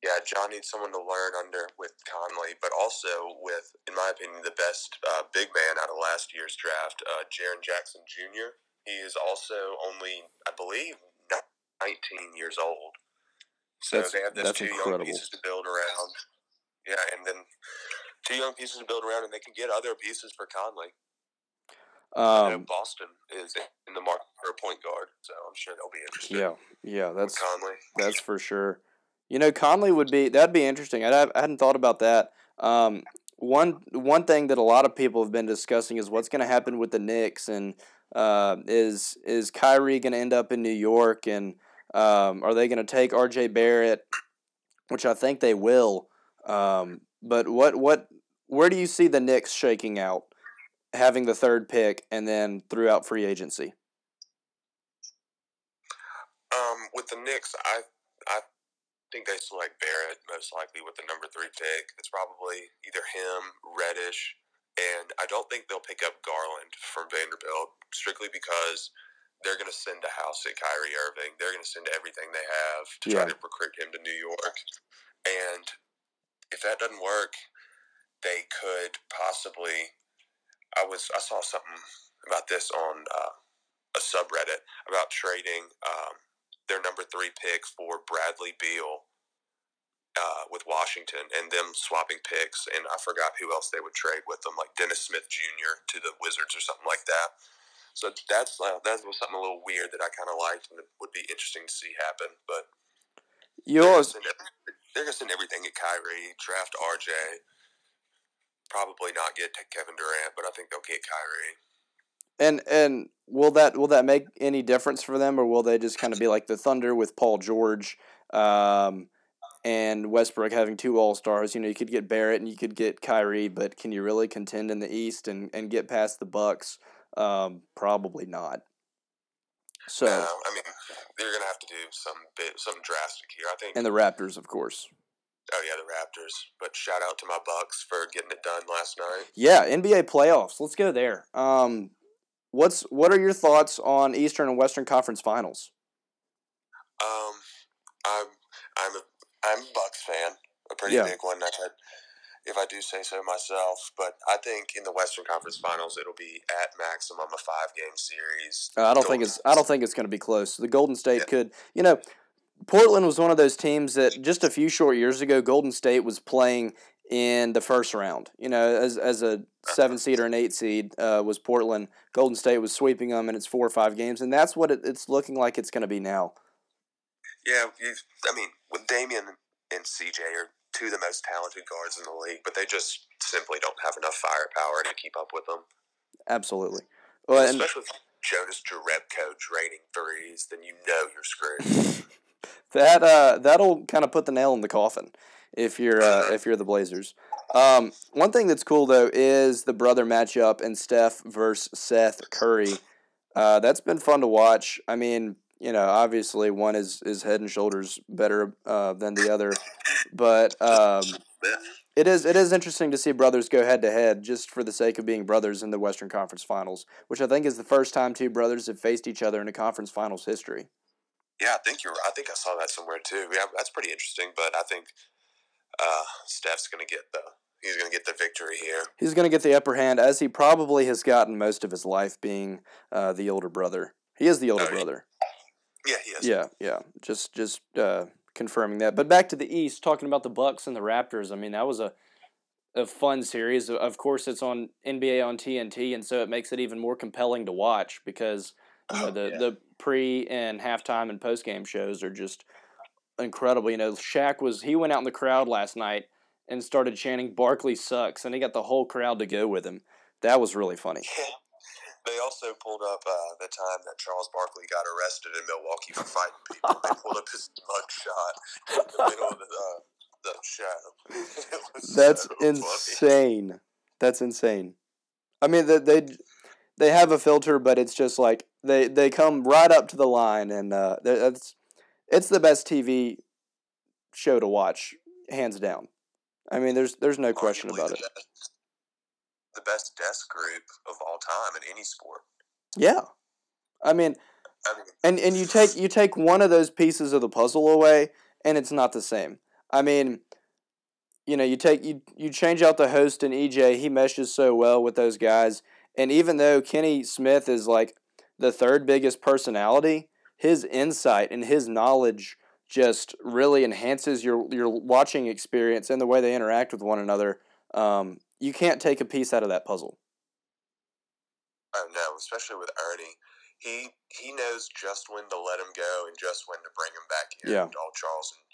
S1: yeah, John needs someone to learn under with Conley, but also with, in my opinion, the best uh, big man out of last year's draft, uh, Jaren Jackson Jr. He is also only, I believe, 19 years old. So
S2: That's-
S1: they have those two
S2: incredible.
S1: young pieces to build around. Yeah, and then two young pieces to build around, and they can get other pieces for Conley. I know
S2: Um,
S1: Boston is in the market for a point guard, so I'm sure they'll be interested.
S2: yeah, yeah, that's
S1: Conley.
S2: that's for sure. You know, Conley would be that'd be interesting. I, I hadn't thought about that. Um, one one thing that a lot of people have been discussing is what's going to happen with the Knicks and uh, is is Kyrie going to end up in New York and um, are they going to take R.J. Barrett, which I think they will. Um, but what what where do you see the Knicks shaking out, having the third pick and then throughout free agency?
S1: Um, with the Knicks, I I think they select Barrett most likely with the number three pick. It's probably either him, Reddish, and I don't think they'll pick up Garland from Vanderbilt strictly because they're going to send a house at Kyrie Irving. They're going to send everything they have to try to recruit him to New York, and if that doesn't work, they could possibly. I was I saw something about this on uh, a subreddit about trading um, their number three pick for Bradley Beal uh, with Washington and them swapping picks. And I forgot who else they would trade with them, like Dennis Smith Jr. to the Wizards or something like that. So that's uh, that was something a little weird that I kind of liked and it would be interesting to see happen. But
S2: yours,
S1: they're
S2: always
S1: gonna, send, they're gonna send everything at Kyrie, draft RJ. Probably not get Kevin Durant, but I think they'll get Kyrie.
S2: And and will that will that make any difference for them, or will they just kind of be like the Thunder with Paul George, um, and Westbrook having two All Stars? You know, you could get Barrett and you could get Kyrie, but can you really contend in the East and, and get past the Bucks? Um, probably not. So
S1: No, I mean they're gonna have to do some bit, something drastic here. I think.
S2: and the Raptors, of course.
S1: oh yeah, the Raptors. But shout out to my Bucks for getting it done last night.
S2: Yeah, NBA playoffs. Let's go there. Um, what's what are your thoughts on Eastern and Western Conference Finals?
S1: Um, I'm I'm a I'm a Bucks fan, a pretty
S2: Yeah.
S1: big one. If I, if I do say so myself, but I think in the Western Conference Finals it'll be at maximum a five game series.
S2: Uh, I don't think
S1: Golden
S2: it's. I don't think it's going to be close. The Golden State
S1: Yeah.
S2: could. You know, Portland was one of those teams that just a few short years ago, Golden State was playing in the first round. You know, as as a seven seed or an eight seed uh, was Portland. Golden State was sweeping them in its four or five games, and that's what it, it's looking like it's going to be now.
S1: Yeah, I mean, with Damian and CJ are two of the most talented guards in the league, but they just simply don't have enough firepower to keep up with them.
S2: Absolutely. Well, and
S1: Especially with Jonas Jerebko draining threes, then you know you're screwed.
S2: that uh, that'll kind of put the nail in the coffin if you're uh, if you're the Blazers. Um, one thing that's cool though is the brother matchup and Steph versus Seth Curry. Uh, that's been fun to watch. I mean, you know, obviously one is is head and shoulders better uh, than the other, but um, it is it is interesting to see brothers go head to head just for the sake of being brothers in the Western Conference Finals, which I think is the first time two brothers have faced each other in a conference finals history.
S1: Yeah, I think you're. I think I saw that somewhere too. Yeah, that's pretty interesting. But I think uh, Steph's going to get the. He's going to get the victory here.
S2: He's going to get the upper hand, as he probably has gotten most of his life, being uh, the older brother. He is the older
S1: Oh, he-
S2: brother.
S1: Yeah, he is.
S2: Yeah, yeah. Just just uh, confirming that. But back to the East, talking about the Bucks and the Raptors. I mean, that was a a fun series. Of course, it's on NBA on TNT, and so it makes it even more compelling to watch because you know,
S1: Oh,
S2: the
S1: yeah.
S2: the pre and halftime and post game shows are just incredible. You know, Shaq was he went out in the crowd last night and started chanting "Barkley sucks," and he got the whole crowd to go with him. That was really funny.
S1: They also pulled up uh, the time that Charles Barkley got arrested in Milwaukee for fighting people. they pulled up his mugshot in the middle of the, uh, the show.
S2: That's
S1: so funny.
S2: insane. That's insane. I mean, they, they they have a filter, but it's just like they they come right up to the line, and uh, that's it's the best TV show to watch, hands down. I mean, there's there's no question about it.
S1: The best desk group of all time in any sport.
S2: Yeah, I mean,
S1: I mean,
S2: and and you take you take one of those pieces of the puzzle away, and it's not the same. I mean, you know, you take you you change out the host and EJ, he meshes so well with those guys, and even though Kenny Smith is like the third biggest personality, his insight and his knowledge just really enhances your your watching experience and the way they interact with one another. Um, you can't take a piece out of that puzzle.
S1: Oh no, especially with Ernie. He he knows just when to let him go and just when to bring him back in.
S2: Yeah.
S1: All Charles and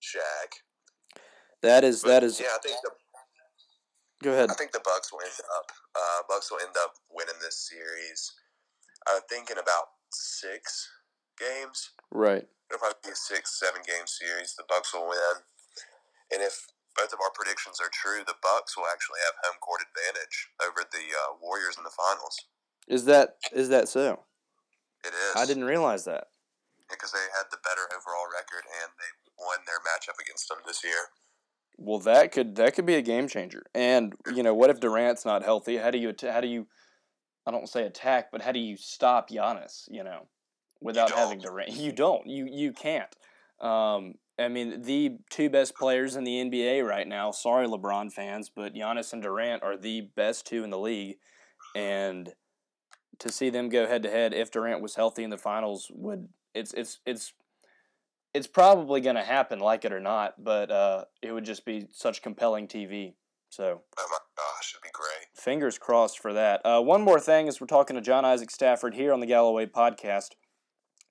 S1: Shaq.
S2: That is
S1: But,
S2: that is.
S1: Yeah, I think the
S2: Go ahead.
S1: I think the Bucks will end up uh, Bucks will end up winning this series. I'm thinking about six games.
S2: Right.
S1: It'll probably be a six, seven game series. The Bucks will win, and if both of our predictions are true, the Bucks will actually have home court advantage over the uh, Warriors in the finals.
S2: Is that is that so?
S1: It is.
S2: I didn't realize that.
S1: because they had the better overall record and they won their matchup against them this year.
S2: Well, that could that could be a game changer. And you know, what if Durant's not healthy? How do you how do you I don't say attack, but how do you stop Giannis? You know, without
S1: don't.
S2: having Durant, you don't. You you can't. Um, I mean, the two best players in the NBA right now. Sorry, LeBron fans, but Giannis and Durant are the best two in the league, and to see them go head to head if Durant was healthy in the finals would it's it's it's it's probably going to happen, like it or not. But uh, it would just be such compelling TV. So
S1: Oh my gosh, it'd be great.
S2: fingers crossed for that. Uh, one more thing as we're talking to John Isaac Stafford here on the Galloway podcast.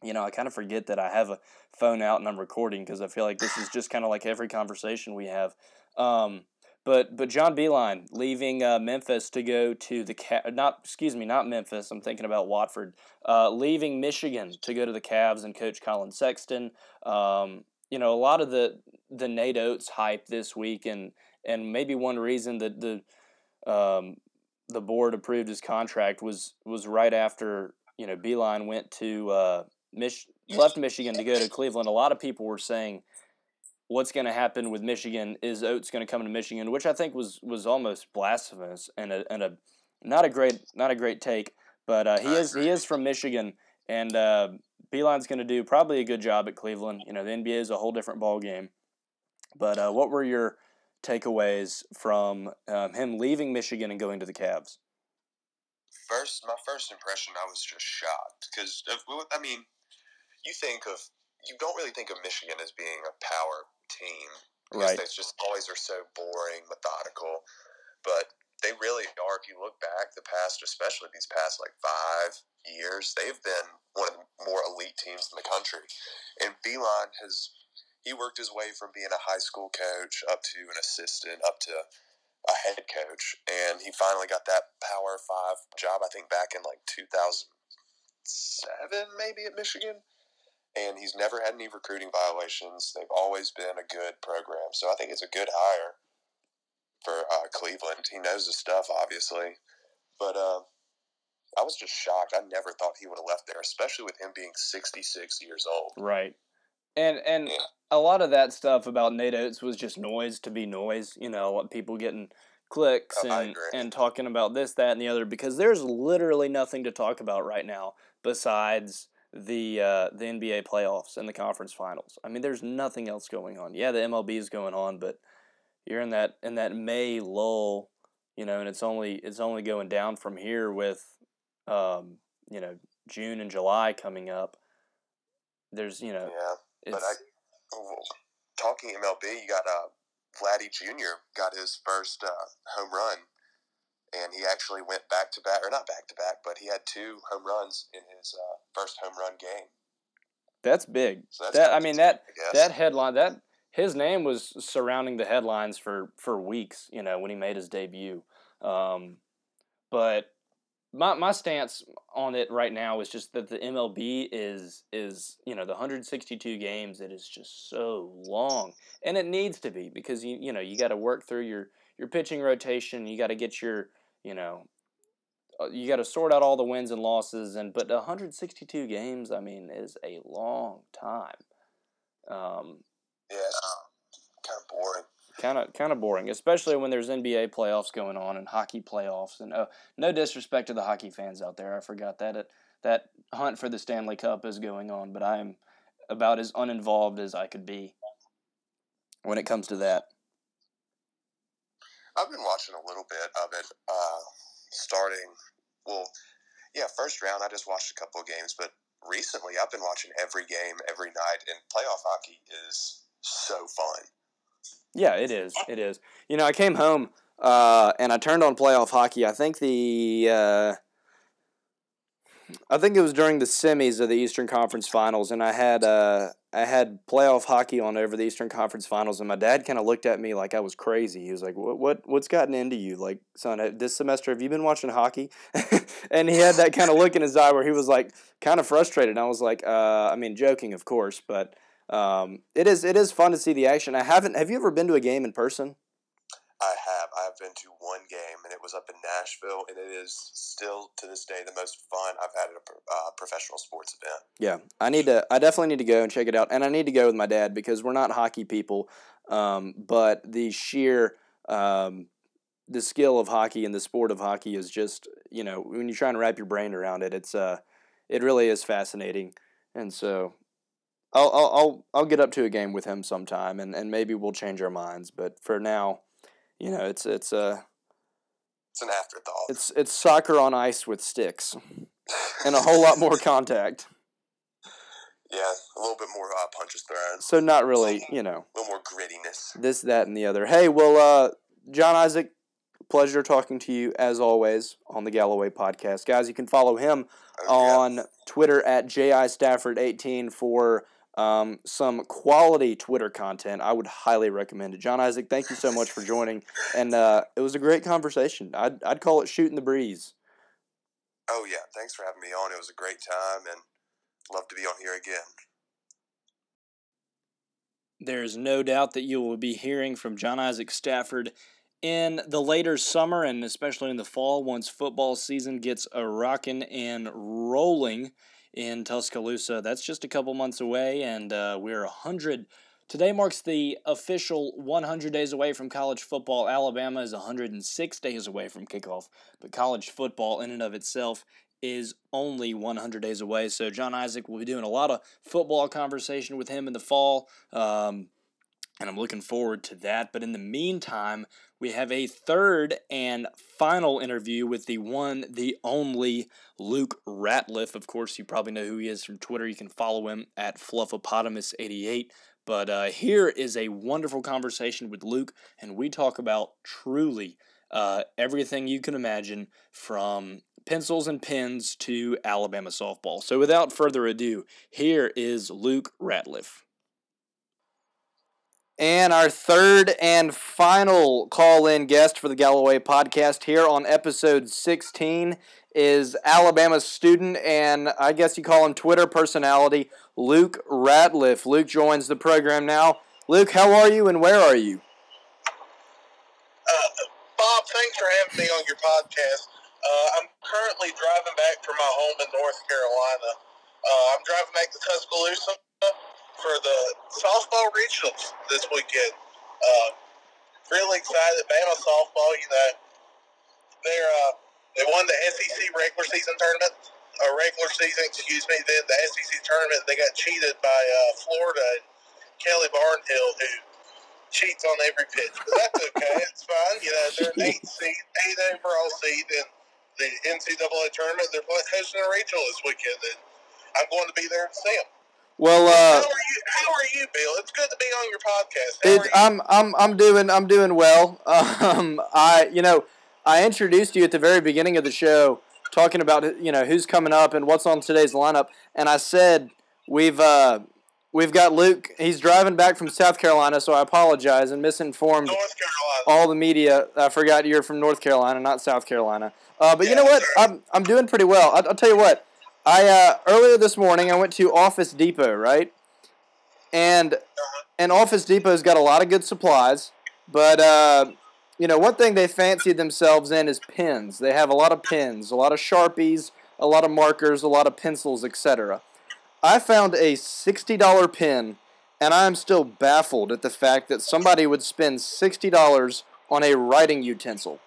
S2: You know, I kind of forget that I have a phone out and I'm recording because I feel like this is just kind of like every conversation we have. Um, but but John Beilein leaving uh, Memphis to go to the Ca- not excuse me not Memphis I'm thinking about Watford uh, leaving Michigan to go to the Cavs and coach Colin Sexton. Um, you know a lot of the the Nate Oats hype this week and and maybe one reason that the um, the board approved his contract was was right after you know Beilein went to uh, Mich- left Michigan to go to Cleveland. A lot of people were saying what's going to happen with Michigan is Oats going to come to Michigan, which I think was was almost blasphemous and a, and a not a great not a great take. But uh, he is he is from Michigan, and uh, Beilein's going to do probably a good job at Cleveland. You know, the NBA is a whole different ball game. But uh, what were your takeaways from um, him leaving Michigan and going to the Cavs?
S1: First, my first impression, I was just shocked because I mean, you think of you don't really think of Michigan as being a power team
S2: Right.
S1: they just always are so boring, methodical. But they really are. If you look back, the past, especially these past like five years, they've been one of the more elite teams in the country. And Beilein has he worked his way from being a high school coach up to an assistant, up to a head coach, and he finally got that Power Five job. I think back in like two thousand seven, maybe at Michigan. And he's never had any recruiting violations. They've always been a good program, so I think it's a good hire for uh, Cleveland. He knows his stuff, obviously, but uh, I was just shocked. I never thought he would have left there, especially with him being sixty-six years old.
S2: Right. And and
S1: Yeah.
S2: a lot of that stuff about Nate Oats was just noise to be noise. You know, people getting clicks
S1: Oh,
S2: and and talking about this, that, and the other because there's literally nothing to talk about right now besides the uh, the NBA playoffs and the conference finals. I mean, there's nothing else going on. Yeah, the MLB is going on, but you're in that in that May lull, you know, and it's only it's only going down from here with, um, you know, June and July coming up. There's you know,
S1: Yeah, but I well, talking MLB, you got uh, Vladdy Jr. got his first uh, home run, and he actually went back to back, or not back to back, but he had two home runs in his uh, first home run game.
S2: that's big.
S1: So that's
S2: That I mean that
S1: I
S2: that headline that his name was surrounding the headlines for for weeks. You know when he made his debut, um, but my my stance on it right now is just that the MLB is is you know the 162 games. It is just so long, and it needs to be because you you know you got to work through your your pitching rotation. You got to get your you know uh, you got to sort out all the wins and losses and but 162 games i mean is a long time um,
S1: yeah, kind of boring.
S2: kind of kind of boring especially when there's nba playoffs going on and hockey playoffs and uh, no disrespect to the hockey fans out there i forgot that it, that hunt for the stanley cup is going on but i'm about as uninvolved as i could be when it comes to that
S1: I've been watching a little bit of it, uh, starting. Well, yeah, first round I just watched a couple of games, but recently I've been watching every game every night, and playoff hockey is so fun.
S2: Yeah, it is. It is. You know, I came home uh, and I turned on playoff hockey. I think the uh, I think it was during the semis of the Eastern Conference Finals, and I had uh, I had playoff hockey on over the Eastern Conference Finals, and my dad kind of looked at me like I was crazy. He was like, "What what what's gotten into you? Like, son, this semester have you been watching hockey?" and he had that kind of look in his eye where he was like kind of frustrated. And I was like, uh, I mean, joking, of course, but um, it is it is fun to see the action. I haven't. Have you ever been to a game in person?
S1: I have. Been to one game, and it was up in Nashville, and it is still to this day the most fun I've had at a uh, professional sports event.
S2: Yeah, I need to. I definitely need to go and check it out, and I need to go with my dad because we're not hockey people, um, but the sheer um, the skill of hockey and the sport of hockey is just you know when you're trying to wrap your brain around it, it's uh, it really is fascinating, and so. I'll I'll I'll get up to a game with him sometime, and, and maybe we'll change our minds. But for now, you know, it's it's uh
S1: it's an afterthought.
S2: It's it's soccer on ice with sticks, and a whole lot more contact.
S1: Yeah, a little bit more uh, punches thrown.
S2: So not really, you know.
S1: A little more grittiness.
S2: This, that, and the other. Hey, well, uh, John Isaac, pleasure talking to you as always on the Galloway podcast, guys. You can follow him oh, on yeah. Twitter at jistafford18 for um, some quality Twitter content. I would highly recommend it. John Isaac, thank you so much for joining, and uh, it was a great conversation. I'd I'd call it shooting the breeze.
S1: Oh yeah, thanks for having me on. It was a great time, and love to be on here again.
S2: There's no doubt that you will be hearing from John Isaac Stafford in the later summer and especially in the fall once football season gets a rocking and rolling in Tuscaloosa. That's just a couple months away, and uh, we're 100. Today marks the official 100 days away from college football. Alabama is 106 days away from kickoff, but college football, in and of itself, is only 100 days away. So, John Isaac will be doing a lot of football conversation with him in the fall. Um, and I'm looking forward to that. But in the meantime, we have a third and final interview with the one, the only Luke Ratliff. Of course, you probably know who he is from Twitter. You can follow him at Fluffopotamus88. But uh, here is a wonderful conversation with Luke, and we talk about truly uh, everything you can imagine from pencils and pens to Alabama softball. So without further ado, here is Luke Ratliff. And our third and final call in guest for the Galloway podcast here on episode 16 is Alabama student and I guess you call him Twitter personality, Luke Ratliff. Luke joins the program now. Luke, how are you and where are you?
S5: Uh, Bob, thanks for having me on your podcast. Uh, I'm currently driving back from my home in North Carolina. Uh, I'm driving back to Tuscaloosa for the softball regionals this weekend. Uh, really excited. Bama softball, you know, they're uh, they won the SEC regular season tournament, or regular season, excuse me. Then the SEC tournament, they got cheated by uh, Florida and Kelly Barnhill, who cheats on every pitch. But that's okay. it's fine. You know, they're an eight seed, eight overall seed in the NCAA tournament. They're hosting a regional this weekend, and I'm going to be there to see them.
S2: Well, uh,
S5: how, are you, how are you, Bill? It's good to be on your podcast.
S2: It, I'm I'm I'm doing I'm doing well. Um, I you know I introduced you at the very beginning of the show, talking about you know who's coming up and what's on today's lineup, and I said we've uh, we've got Luke. He's driving back from South Carolina, so I apologize and misinformed all the media. I forgot you're from North Carolina, not South Carolina. Uh, but yeah, you know what? Sure. I'm I'm doing pretty well. I'll, I'll tell you what. I uh, earlier this morning I went to Office Depot, right? And and Office Depot's got a lot of good supplies, but uh, you know one thing they fancy themselves in is pens. They have a lot of pens, a lot of sharpies, a lot of markers, a lot of pencils, etc. I found a sixty dollar pen, and I'm still baffled at the fact that somebody would spend sixty dollars on a writing utensil.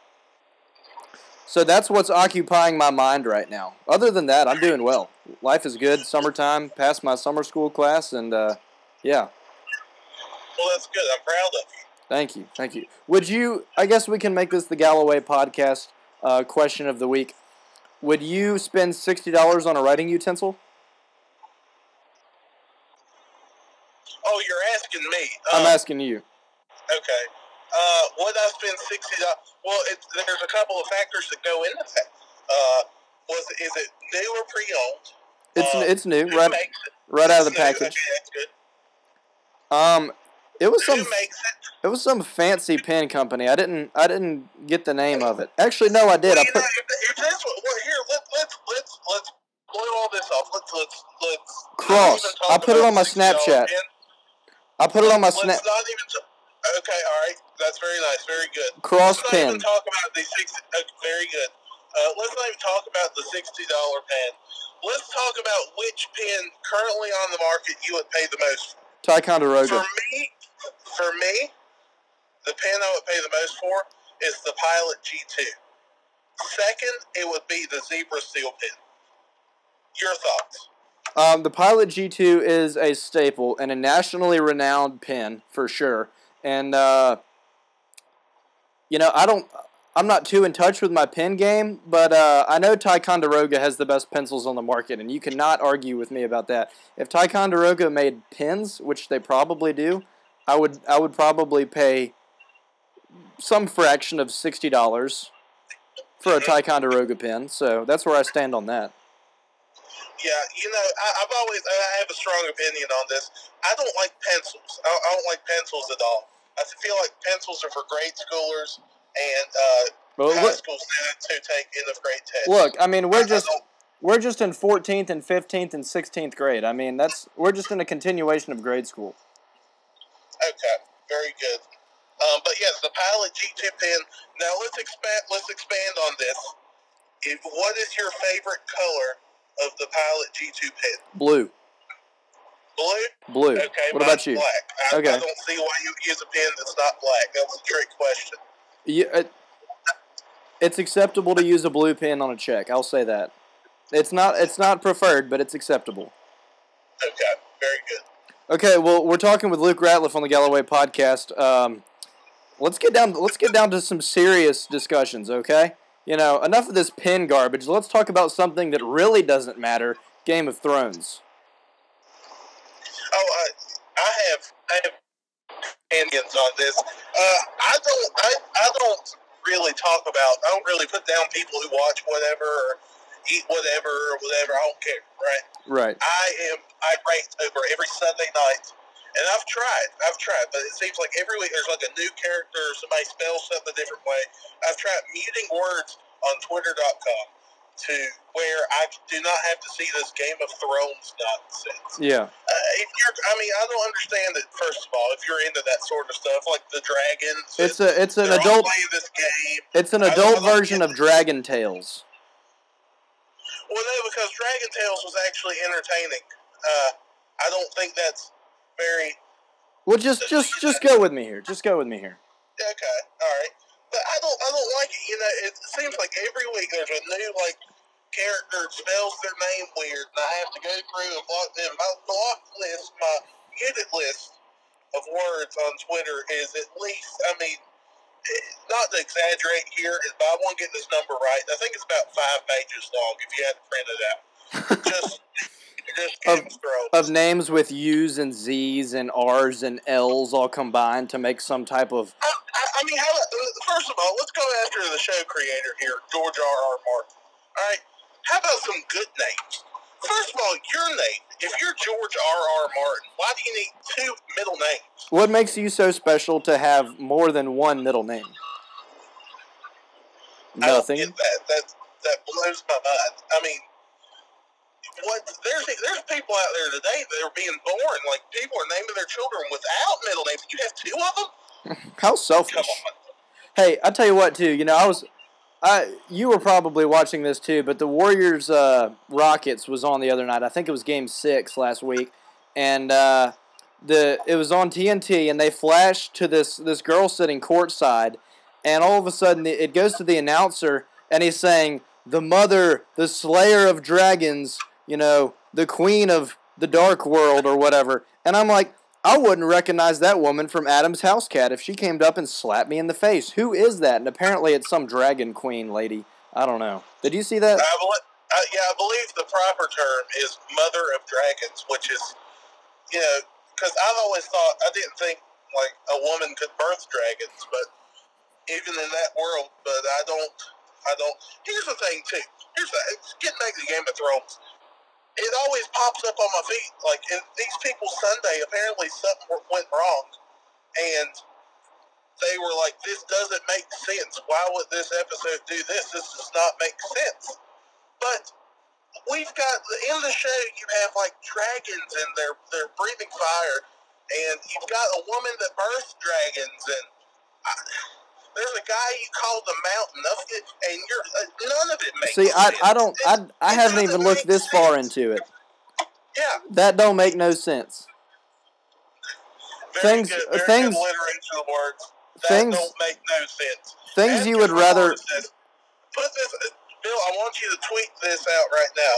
S2: So that's what's occupying my mind right now. Other than that, I'm doing well. Life is good. Summertime, passed my summer school class, and uh, yeah.
S5: Well, that's good. I'm proud of you.
S2: Thank you. Thank you. Would you, I guess we can make this the Galloway podcast uh, question of the week. would you spend sixty dollars on a writing utensil?
S5: Oh, you're asking me.
S2: I'm
S5: Um,
S2: asking you.
S5: Okay. Uh, would I spend sixty dollars? Well, it, there's a couple of factors that go into that. Uh, was is it new or pre-owned?
S2: It's
S5: uh,
S2: it's new, right
S5: it?
S2: right out of the package.
S5: Okay, that's good.
S2: Um, it was some
S5: Who makes it?
S2: it was some fancy pen company. I didn't I didn't get the name of it. Actually, no, I did. I
S5: Well, you
S2: put
S5: know, if, if what, well, here, let, let's let's let's blow all this off. Let's let's let's
S2: Cross. I put it on my Snapchat. I put it on my snap.
S5: T- okay, all right. That's very nice. Very good.
S2: cross
S5: let's not
S2: pen.
S5: even talk about the sixty. Uh, very good. Uh, let's not even talk about the sixty dollar pen. Let's talk about which pen currently on the market you would pay the most. For
S2: Ticonderoga.
S5: For me, for me, the pen I would pay the most for is the Pilot G2. Second, it would be the Zebra Steel pen. Your thoughts?
S2: Um, the Pilot G2 is a staple and a nationally renowned pen for sure. And uh, you know, I don't. I'm not too in touch with my pen game, but uh, I know Ticonderoga has the best pencils on the market, and you cannot argue with me about that. If Ticonderoga made pens, which they probably do, I would I would probably pay some fraction of sixty dollars for a Ticonderoga pen. So that's where I stand on that.
S5: Yeah, you know, I, I've always I have a strong opinion on this. I don't like pencils. I, I don't like pencils at all. I feel like pencils are for grade schoolers and uh,
S2: But
S5: high
S2: look,
S5: school students who take end of grade tests.
S2: look, I mean, we're
S5: I
S2: just
S5: don't-
S2: we're just in 14th and 15th and 16th grade. I mean, that's we're just in a continuation of grade school.
S5: Okay, very good. Um, but yes, the Pilot G2 pen. Now let's expand. Let's expand on this. If, what is your favorite color of the Pilot G2 pen?
S2: Blue,
S5: Blue.
S2: blue.
S5: Okay.
S2: what about you?
S5: Black. I,
S2: Okay.
S5: I don't see why you would use a pen that's not black. That was a trick question.
S2: Yeah, it, it's acceptable to use a blue pen on a check. I'll say that. It's not it's not preferred, but it's acceptable.
S5: Okay, very good.
S2: Okay, well, we're talking with Luke Ratliff on the Galloway podcast. Um, let's get down. Let's get down to some serious discussions. Okay, you know, enough of this pin garbage. Let's talk about something that really doesn't matter. Game of Thrones.
S5: Oh, I, I have I have opinions on this. Uh, I don't I, I don't really talk about. I don't really put down people who watch whatever or eat whatever or whatever. I don't care. Right.
S2: Right.
S5: I am I rate over every Sunday night, and I've tried. I've tried, but it seems like every week there's like a new character or somebody spells something a different way. I've tried muting words on Twitter.com to where I do not have to see this Game of Thrones nonsense.
S2: Yeah.
S5: Uh, if you're, I mean, I don't understand it. First of all, if you're into that sort of stuff, like the dragons,
S2: It's a it's an adult
S5: this game.
S2: it's an adult version of Dragon Tales.
S5: Well, no, because Dragon Tales was actually entertaining. Uh, I don't think that's very
S2: Well, just just just go with me here. Just go with me here.
S5: okay. All right, but I don't, I don't like it. You know, it seems like every week there's a new like character that spells their name weird, and I have to go through and block them. My block list, my muted list of words on Twitter is at least, I mean, not to exaggerate here, but I want to get this number right. I think it's about five pages long if you had to print it out. Just, just
S2: Of-
S5: of
S2: names with U's and Z's and R's and L's all combined to make some type of
S5: I, I, I mean, how, first of all, let's go after the show creator here, George R. R. Martin. All right, how about some good names? First of all, your name. If you're George R. R. Martin, why do you need two middle names?
S2: What makes you so special to have more than one middle name? Nothing.
S5: that. That that blows my mind. I mean, what? There's there's people out there today that are being born like people are naming their children without middle names. You have two of them.
S2: How
S5: Come
S2: selfish.
S5: on.
S2: Hey, I tell you what, too. You know, I was, I you were probably watching this too, but the Warriors uh, Rockets was on the other night. I think it was Game Six last week, and uh, the it was on TNT, and they flashed to this this girl sitting courtside, and all of a sudden it goes to the announcer, and he's saying, "The mother, the Slayer of dragons, you know, the Queen of the Dark World, or whatever," and I'm like. I wouldn't recognize that woman from Adam's house cat if she came up and slapped me in the face. Who is that? And apparently it's some dragon queen lady I don't know. Did you see that?
S5: I, I, uh, yeah, I believe the proper term is mother of dragons, which is, you know, because I've always thought I didn't think like a woman could birth dragons, but even in that world, but I don't, I don't. Here's the thing too. Here's the getting back to Game of Thrones. It always pops up on my feed. Like in these people's Sunday, apparently something went wrong, and they were like, "This doesn't make sense. Why would this episode do this? This does not make sense." But we've got in the show you have like dragons and they're they're breathing fire, and you've got a woman that births dragons, and I, there's a guy you call the mountain of it, and you're uh, none of it makes.
S2: See, I,
S5: sense.
S2: I don't I, I
S5: it
S2: haven't even looked this far into it.
S5: Yeah,
S2: That don't make no sense.
S5: very
S2: Things-
S5: good, very
S2: things-
S5: good alliteration of words. That
S2: Things
S5: don't make no sense.
S2: things you would rather
S5: this. Put this, uh, Bill. I want you to tweet this out right now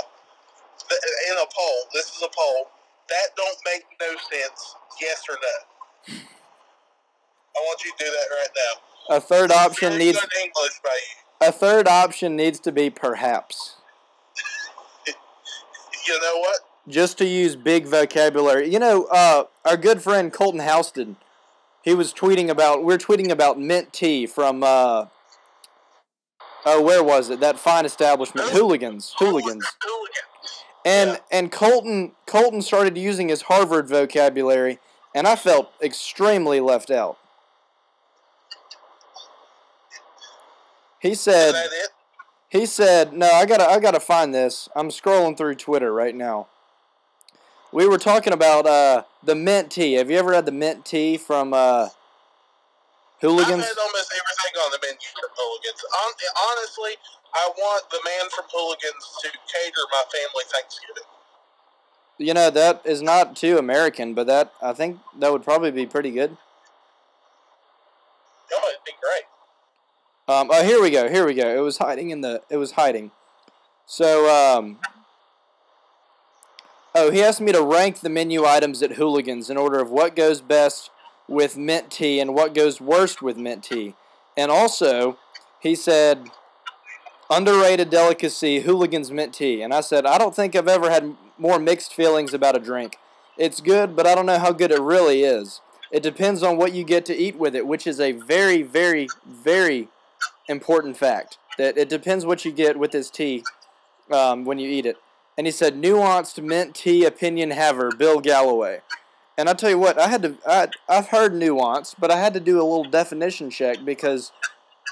S5: in a poll. This is a poll. That don't make no sense. Yes or no? I want you to do that right now.
S2: A third option needs
S5: English you.
S2: a third option needs to be perhaps.
S5: You know what?
S2: Just to use big vocabulary. You know, uh, our good friend Colton Houston, he was tweeting about we're tweeting about mint tea from uh Oh, where was it? That fine establishment, Hooligans. Hooligans.
S5: Hooligan.
S2: And
S5: Yeah.
S2: and Colton Colton started using his Harvard vocabulary, and I felt extremely left out. He said he said, "No, I gotta I gotta find this. I'm scrolling through Twitter right now. We were talking about uh, the mint tea. Have you ever had the mint tea from uh, Hooligans?
S5: I've had almost everything on the menu from Hooligans. Hon- honestly, I want the man from Hooligans to cater my family Thanksgiving.
S2: You know that is not too American, but that I think that would probably be pretty good.
S5: Oh, it'd be great.
S2: Um, oh, here we go. Here we go. It was hiding in the. It was hiding. So, um, oh, he asked me to rank the menu items at Hooligans in order of what goes best with mint tea and what goes worst with mint tea, and also he said underrated delicacy Hooligans mint tea, and I said I don't think I've ever had more mixed feelings about a drink. It's good, but I don't know how good it really is. It depends on what you get to eat with it, which is a very, very, very important fact. That it depends what you get with this tea um, when you eat it. And he said, nuanced mint tea opinion haver, Bill Galloway. And I tell you what, I had to. I, I've heard nuance, but I had to do a little definition check because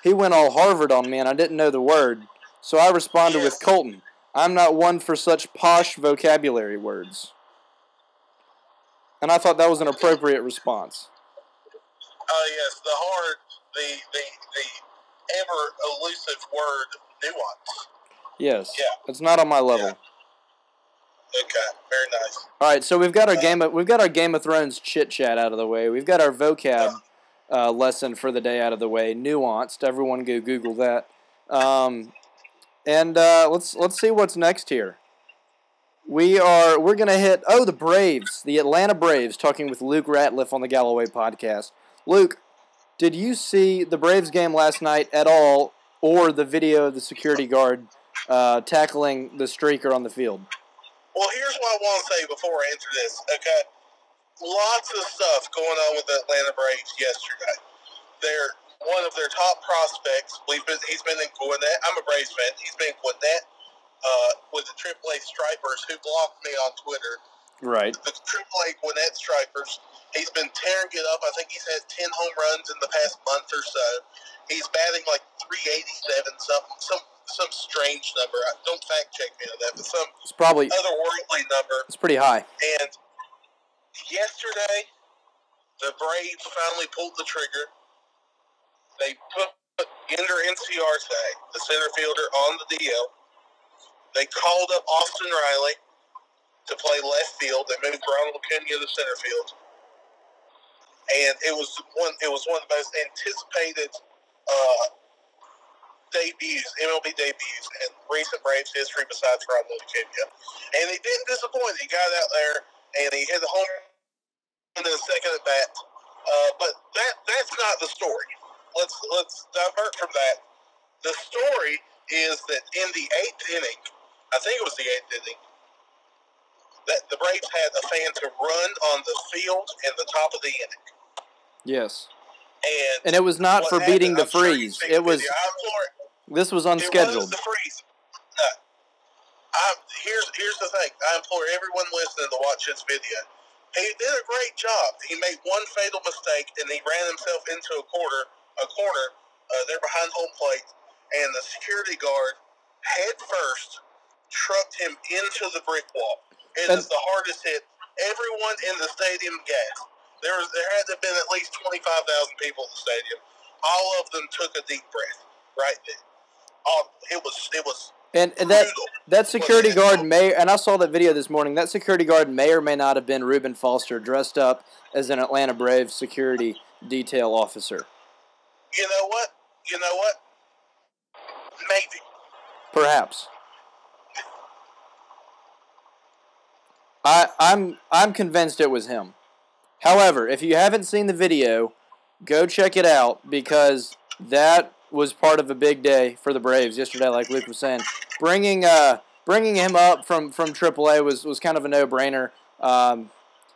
S2: he went all Harvard on me, and I didn't know the word. So I responded with Colton. I'm not one for such posh vocabulary words. And I thought that was an appropriate response.
S5: Oh yes, the hard, the the the ever elusive word nuance.
S2: Yes.
S5: Yeah.
S2: It's not on my level.
S5: Yeah. Okay, very nice.
S2: All right, so we've got our
S5: Uh,
S2: game of we've got our Game of Thrones chit chat out of the way. We've got our vocab uh, lesson for the day out of the way. Nuanced. Everyone go Google that. Um, and uh, let's let's see what's next here. We are we're gonna hit oh the Braves, the Atlanta Braves, talking with Luke Ratliff on the Galloway podcast. Luke, did you see the Braves game last night at all, or the video of the security guard uh, tackling the streaker on the field?
S5: Well, here's what I want to say before I answer this. Okay, lots of stuff going on with the Atlanta Braves yesterday. They're one of their top prospects. We've been he's been in Gwinnett. I'm a Braves fan. He's been in Gwinnett uh, with the AAA Stripers, who blocked me on Twitter.
S2: Right.
S5: The AAA Gwinnett Stripers. He's been tearing it up. I think he's had ten home runs in the past month or so. He's batting like 387, something, some some strange number. I- Don't fact check me on that, but some
S2: It's probably
S5: otherworldly number.
S2: it's pretty high.
S5: And yesterday, the Braves finally pulled the trigger. They put Ender Inciarte, the center fielder, on the DL. They called up Austin Riley to play left field. They moved Ronald Acuna to center field. And it was one. It was one of the most anticipated uh, debuts, MLB debuts, in recent Braves history besides Ronald Acuna. And he didn't disappoint. He got out there and he hit a home in the second at bat. Uh, but that that's not the story. Let's let's divert from that. The story is that in the eighth inning, I think it was the eighth inning, that the Braves had a fan to run on the field in the top of the inning.
S2: Yes.
S5: And,
S2: And it was not for beating the
S5: I'm
S2: freeze.
S5: seen
S2: It was
S5: video. I'm sorry.
S2: this was unscheduled.
S5: was the freeze. No. I, here's here's the thing. I implore everyone listening to watch this video. He did a great job. He made one fatal mistake and he ran himself into a corner, a corner uh, there behind home plate, and the security guard head first trucked him into the brick wall. It
S2: And-
S5: is the hardest hit. Everyone in the stadium gasped. There was there had to have been at least twenty five thousand people in the stadium. All of them took a deep breath right then. All, it was it was
S2: And, and that that security guard may and I saw that video this morning. That security guard may or may not have been Reuben Foster dressed up as an Atlanta Braves security detail officer.
S5: You know what? You know what? Maybe.
S2: Perhaps. I I'm I'm convinced it was him. However, if you haven't seen the video, go check it out because that was part of a big day for the Braves yesterday. Like Luke was saying, bringing uh bringing him up from from AAA was was kind of a no brainer. Um,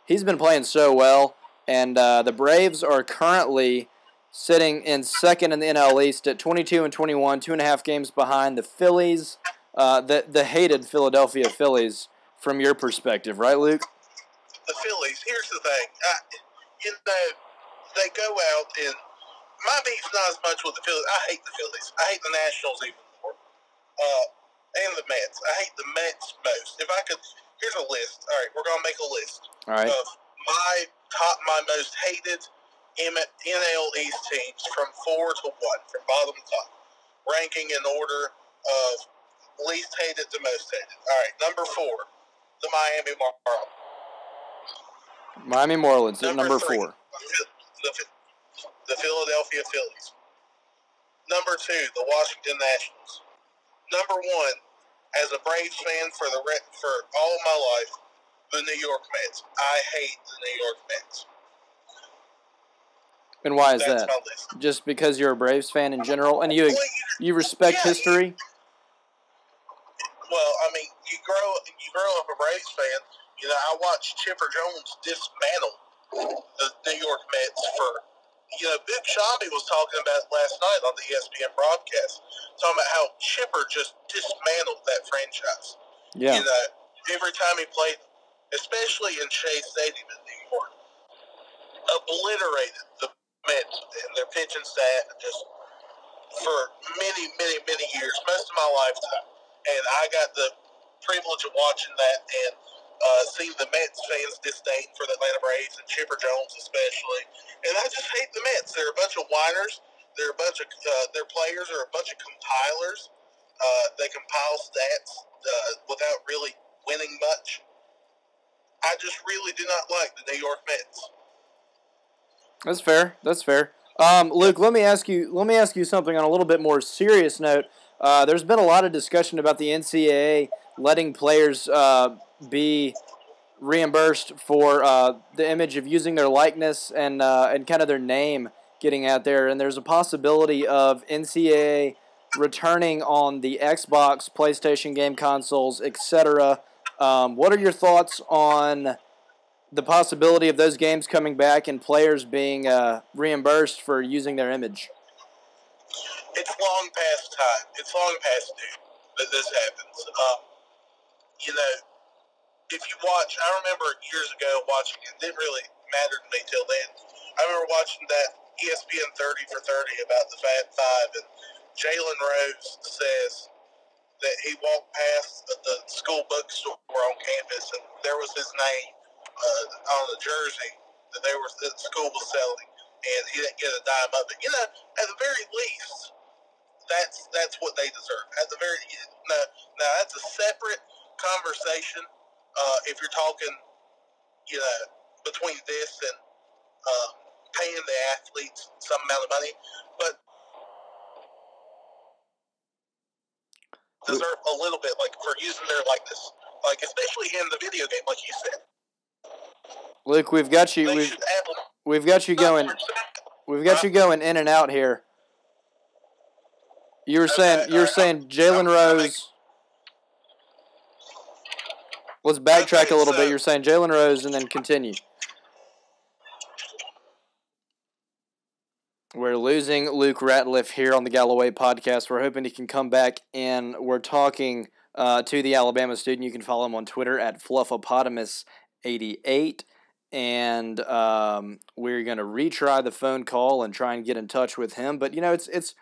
S2: he's been playing so well, and uh, the Braves are currently sitting in second in the NL East at 22 and 21, two and a half games behind the Phillies, uh, the the hated Philadelphia Phillies. From your perspective, right, Luke?
S5: The Phillies. Here's the thing. I, you know, they go out and my beef's not as much with the Phillies. I hate the Phillies. I hate the Nationals even more. Uh, and the Mets. I hate the Mets most. If I could, here's a list. All right, we're gonna make a list
S2: All right.
S5: of my top, my most hated NL East teams from four to one, from bottom to top, ranking in order of least hated to most hated. All right, number four, the Miami Marlins.
S2: Miami Marlins at number
S5: three,
S2: four.
S5: The, the Philadelphia Phillies. Number two, the Washington Nationals. Number one, as a Braves fan for the for all my life, the New York Mets. I hate the New York Mets.
S2: And why is
S5: That's
S2: that? Just because you're a Braves fan in general, and you you respect
S5: Yeah,
S2: history.
S5: Well, I mean, you grow you grow up a Braves fan. You know, I watched Chipper Jones dismantle the New York Mets for. You know, Boog Sciambi was talking about last night on the ESPN broadcast, talking about how Chipper just dismantled that franchise.
S2: Yeah.
S5: You know, every time he played, especially in Shea Stadium in New York, obliterated the Mets and their pitching staff just for many, many, many years, most of my lifetime. And I got the privilege of watching that and uh, seeing the Mets fans disdain for the Atlanta Braves and Chipper Jones especially. And I just hate the Mets. They're a bunch of whiners. They're a bunch of uh, their players are a bunch of compilers. Uh, they compile stats uh, without really winning much. I just really do not like the New York Mets.
S2: That's fair. That's fair. Um, Luke, let me ask you. Let me ask you something on a little bit more serious note. Uh, there's been a lot of discussion about the NCAA letting players uh, be reimbursed for uh, the image of using their likeness and uh, and kind of their name getting out there. And there's a possibility of NCAA returning on the Xbox, PlayStation game consoles, etc. Um, what are your thoughts on the possibility of those games coming back and players being uh, reimbursed for using their image?
S5: It's long past time. It's long past due that this happens. Um, you know, if you watch, I remember years ago watching it. Didn't really matter to me till then. I remember watching that ESPN 30 for 30 about the Fab Five, and Jalen Rose says that he walked past the, the school bookstore on campus, and there was his name uh, on the jersey that they were that the school was selling, and he didn't get a dime of it. You know, at the very least, that's that's what they deserve. At the very now, now that's a separate conversation. Uh, if you're talking, you know, between this and uh, paying the athletes some amount of money, but deserve a little bit, like for using their likeness, like especially in the video game, like you said.
S2: Luke, we've got you. We've, we've got you going. We've got you going in and out here. You were saying
S5: Okay,
S2: you were
S5: alright,
S2: saying Jalen Rose. Let's backtrack a little bit. You're saying Jalen Rose, and then continue. We're losing Luke Ratliff here on the Galloway podcast. We're hoping he can come back, and we're talking uh, to the Alabama student. You can follow him on Twitter at fluffopotamus88. And um, we're going to retry the phone call and try and get in touch with him. But, you know, it's it's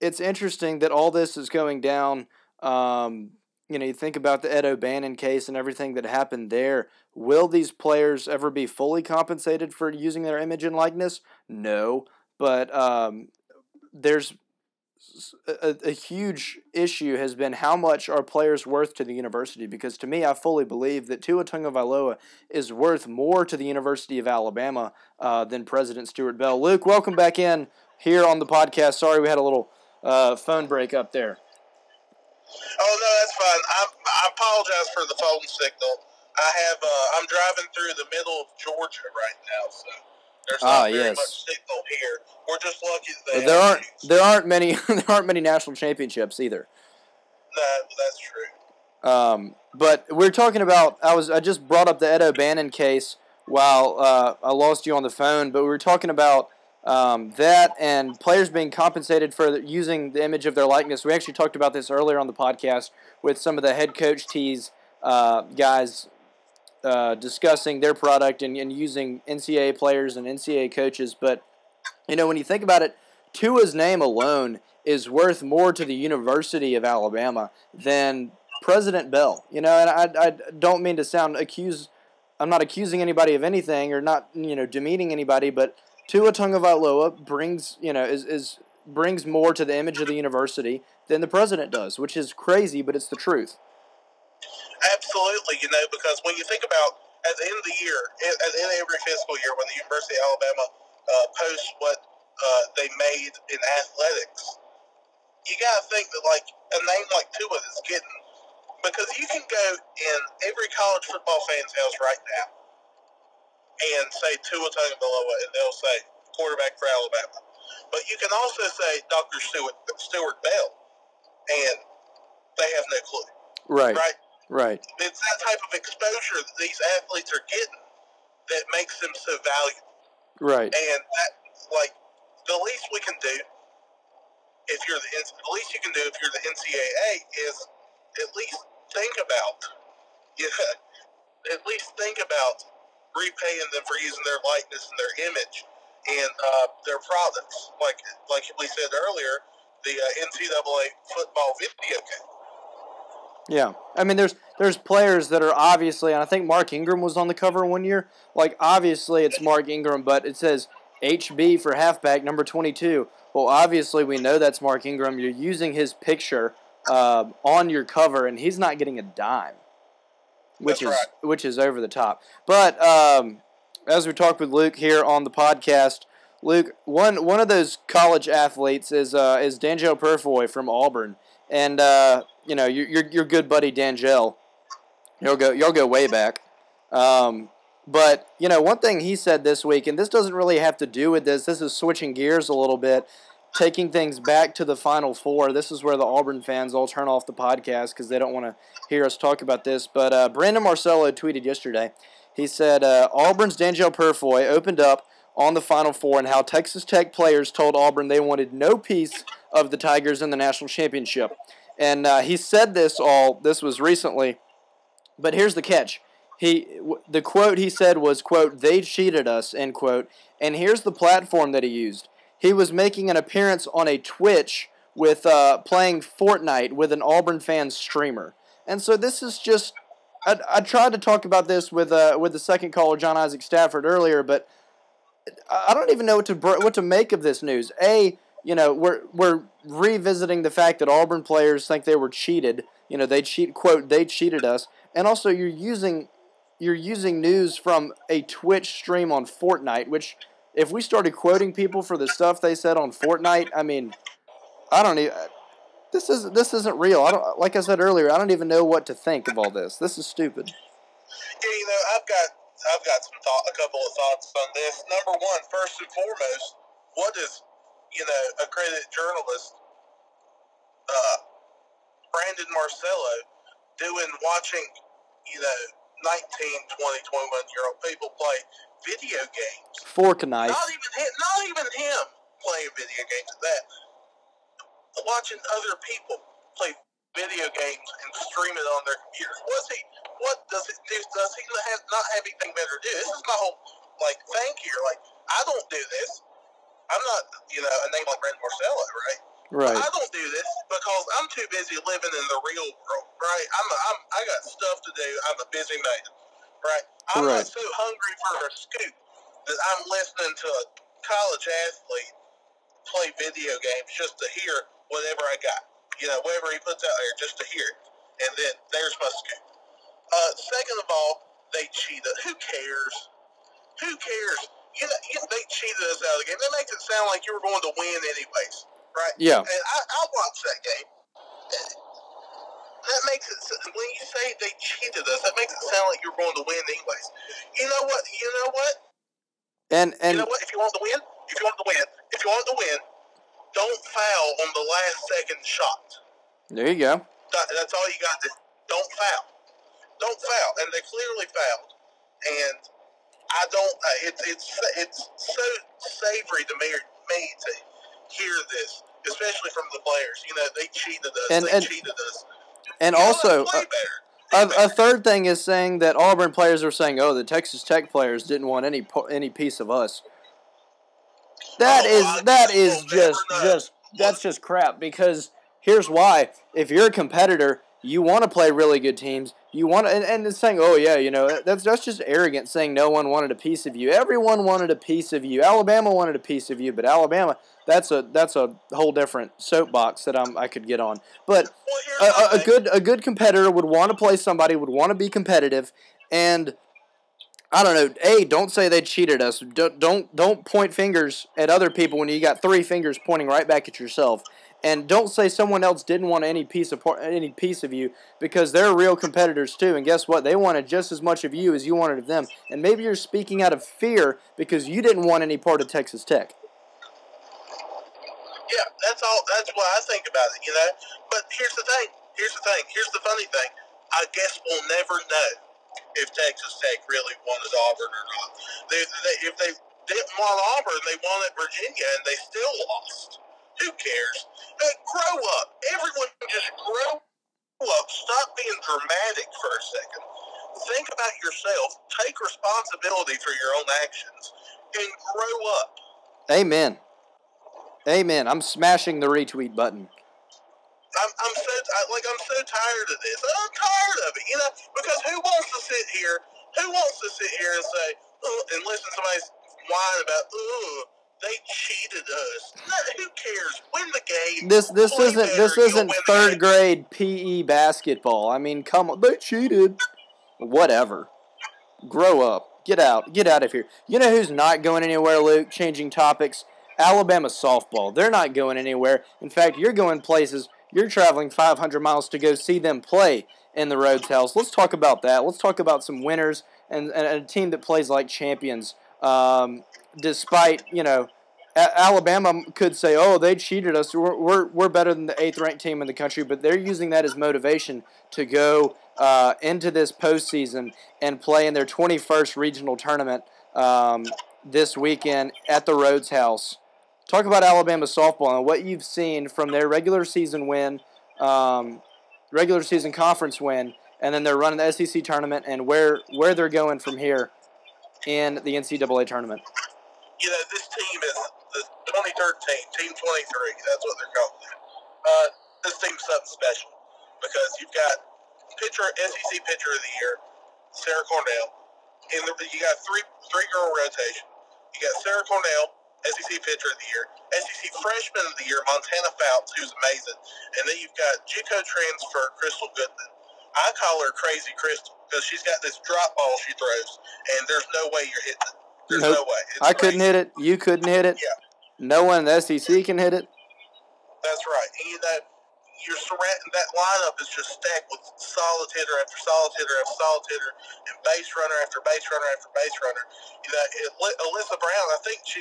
S2: it's interesting that all this is going down. Um, you know, you think about the Ed O'Bannon case and everything that happened there. Will these players ever be fully compensated for using their image and likeness? No, but um, there's a huge issue has been how much are players worth to the university? Because to me, I fully believe that Tua Tagovailoa is worth more to the University of Alabama uh, than President Stuart Bell. Luke, welcome back in here on the podcast. Sorry we had a little uh, phone break up there.
S5: Oh no, that's fine. I, I apologize for the phone signal. I have uh, I'm driving through the middle of Georgia right now, so there's not
S2: Ah,
S5: very
S2: yes.
S5: much signal here. We're just lucky that
S2: there aren't there aren't many there aren't many national championships either.
S5: That, that's true.
S2: Um, but we're talking about. I was I just brought up the Ed O'Bannon case while uh, I lost you on the phone, but we were talking about um, that and players being compensated for using the image of their likeness. We actually talked about this earlier on the podcast with some of the head coach tees uh, guys uh, discussing their product and, and using NCAA players and NCAA coaches. But you know, when you think about it, Tua's name alone is worth more to the University of Alabama than President Bell. You know, and I, I don't mean to sound accuse. I'm not accusing anybody of anything or not, you know, demeaning anybody, but Tua Tagovailoa brings, you know, is, is brings more to the image of the university than the president does, which is crazy, but it's the truth.
S5: Absolutely, you know, because when you think about at the end of the year, at the end of every fiscal year, when the University of Alabama uh, posts what uh, they made in athletics, you got to think that like a name like Tua is getting because you can go in every college football fan's house right now and say Tua Tagovailoa, and they'll say quarterback for Alabama. But you can also say Dr. Stuart, Stuart Bell, and they have no clue,
S2: Right,
S5: right?
S2: right,
S5: it's that type of exposure that these athletes are getting that makes them so valuable.
S2: right.
S5: And that, like, the least we can do, if you're the the least you can do if you're the NCAA is at least think about, yeah, at least think about repaying them for using their likeness and their image and uh, their products. Like like we said earlier, the uh, NCAA football video game.
S2: Yeah, I mean, there's there's players that are obviously, and I think Mark Ingram was on the cover one year. Like, obviously, it's Mark Ingram, but it says HB for halfback number 22. Well, obviously, we know that's Mark Ingram. You're using his picture uh, on your cover, and he's not getting a dime, which
S5: That's
S2: is which is over the top. But um, as we talked with Luke here on the podcast, Luke, one one of those college athletes is uh, is Danjel Purifoy from Auburn, and uh, you know your, your your good buddy Danjel. You'll go you'll go way back. Um, but you know one thing he said this week, and this doesn't really have to do with this. This is switching gears a little bit, taking things back to the Final Four. This is where the Auburn fans all turn off the podcast because they don't want to hear us talk about this. But uh, Brandon Marcello tweeted yesterday. He said uh, Auburn's Danjel Purifoy opened up on the Final Four and how Texas Tech players told Auburn they wanted no piece of the Tigers in the national championship. And uh, he said this all. This was recently, but here's the catch. He the quote he said was quote They cheated us end quote. And here's the platform that he used. He was making an appearance on a Twitch with uh, playing Fortnite with an Auburn fan streamer. And so this is just. I, I tried to talk about this with uh, with the second caller John Isaac Stafford earlier, but I don't even know what to what to make of this news. A, you know, we're we're revisiting the fact that Auburn players think they were cheated. You know, they cheat quote they cheated us, and also you're using you're using news from a Twitch stream on Fortnite, which if we started quoting people for the stuff they said on Fortnite, I mean, I don't even. This is this isn't real. I don't like I said earlier. I don't even know what to think of all this. This is stupid.
S5: Yeah, you know, I've got I've got some thought, a couple of thoughts on this. Number one, first and foremost, what does you know accredited journalist uh, Brandon Marcello doing watching, you know, 19, 20, 21 year old people play video games.
S2: Fork a knife.
S5: Not even him, not even him playing video games at that. Watching other people play video games and stream it on their computers. What's he? What does it do? Does he have, not have anything better to do? This is my whole like thing here. Like I don't do this. I'm not, you know, a name like Brandon Marcello, right?
S2: Right.
S5: I don't do this because I'm too busy living in the real world, right? I'm, a, I'm I got stuff to do. I'm a busy man, right? I'm
S2: Right.
S5: not so hungry for a scoop that I'm listening to a college athlete play video games just to hear whatever I got, you know, whatever he puts out there, just to hear it, and then there's my scoop. Uh, second of all, they cheated. Who cares? Who cares? You know, you, they cheated us out of the game. That makes it sound like you were going to win anyways, right?
S2: Yeah.
S5: And I, I watched that game. That makes it when you say they cheated us, that makes it sound like you're going to win anyways. You know what? You know what?
S2: And and you
S5: know what? If you want to win, if you want to win, if you want to win, don't foul on the last second shot.
S2: there you go.
S5: That, that's all you got to. Don't foul. Don't foul, and they clearly fouled. And I don't. Uh, it's it's it's so savory to me, me to hear this, especially from the players. You know, they cheated us.
S2: And-
S5: they
S2: and-
S5: cheated us.
S2: And
S5: You
S2: also, uh, a, a third thing is saying that Auburn players are saying, "Oh, the Texas Tech players didn't want any any piece of us." That
S5: Oh,
S2: is that is just just that's just crap because here's why. If you're a competitor, you want to play really good teams. You want to, and, and it's saying, "Oh yeah, you know, that's that's just arrogant saying no one wanted a piece of you. Everyone wanted a piece of you. Alabama wanted a piece of you, but Alabama, that's a that's a whole different soapbox that I'm I could get on. But a, a, a good a good competitor would want to play somebody, would want to be competitive, and I don't know. A, don't say they cheated us. Don't don't don't point fingers at other people when you got three fingers pointing right back at yourself. And don't say someone else didn't want any piece of par- any piece of you because they're real competitors too. And guess what? They wanted just as much of you as you wanted of them. And maybe you're speaking out of fear because you didn't want any part of Texas Tech.
S5: Yeah, that's all. That's what I think about it. You know. But here's the thing. Here's the thing. Here's the funny thing. I guess we'll never know if Texas Tech really won wanted Auburn or not. They, they, if they didn't want Auburn, they wanted Virginia, and they still lost. Who cares? Hey, grow up. Everyone just grow up. Stop being dramatic for a second. Think about yourself. Take responsibility for your own actions, and grow up.
S2: Amen. Amen. I'm smashing the retweet button.
S5: I'm, I'm so I, like I'm so tired of this. I'm tired of it, you know, because who wants to sit here? Who wants to sit here and say oh, and listen to somebody whine about oh they cheated us? Who cares? Win the game.
S2: This this
S5: Play
S2: isn't
S5: better,
S2: this isn't third grade PE basketball. I mean, come on, they cheated. Whatever. Grow up. Get out. Get out of here. You know who's not going anywhere, Luke? Changing topics. Alabama softball. They're not going anywhere. In fact, you're going places. You're traveling 500 miles to go see them play in the Rhoads House. Let's talk about that. Let's talk about some winners and, and a team that plays like champions. Um, despite you know A- Alabama could say, "Oh, they cheated us. We're, we're, we're better than the eighth ranked team in the country," but they're using that as motivation to go uh, into this postseason and play in their 21st regional tournament um, this weekend at the Rhoads House. Talk about Alabama softball and what you've seen from their regular season win, um, regular season conference win, and then they're running the SEC tournament and where where they're going from here in the NCAA tournament.
S5: you know, this team is the 23rd team, Team 23. That's what they're called. Uh, this team's something special because you've got pitcher, SEC pitcher of the year, Sarah Cornell. And you got three three girl rotation. You got Sarah Cornell, SEC pitcher of the year, SEC freshman of the year, Montana Fouts, who's amazing, and then you've got JUCO transfer Krystal Goodman. I call her Crazy Crystal because she's got this drop ball she throws, and there's no way you're hitting it. There's
S2: Nope.
S5: no way. It's
S2: I couldn't hit it. You couldn't hit it.
S5: Yeah.
S2: No one in the SEC can hit it.
S5: That's right. And, you know, you're surrounding that lineup is just stacked with solid hitter after solid hitter after solid hitter, and base runner after base runner after base runner. You know, it, Elissa Brown, I think she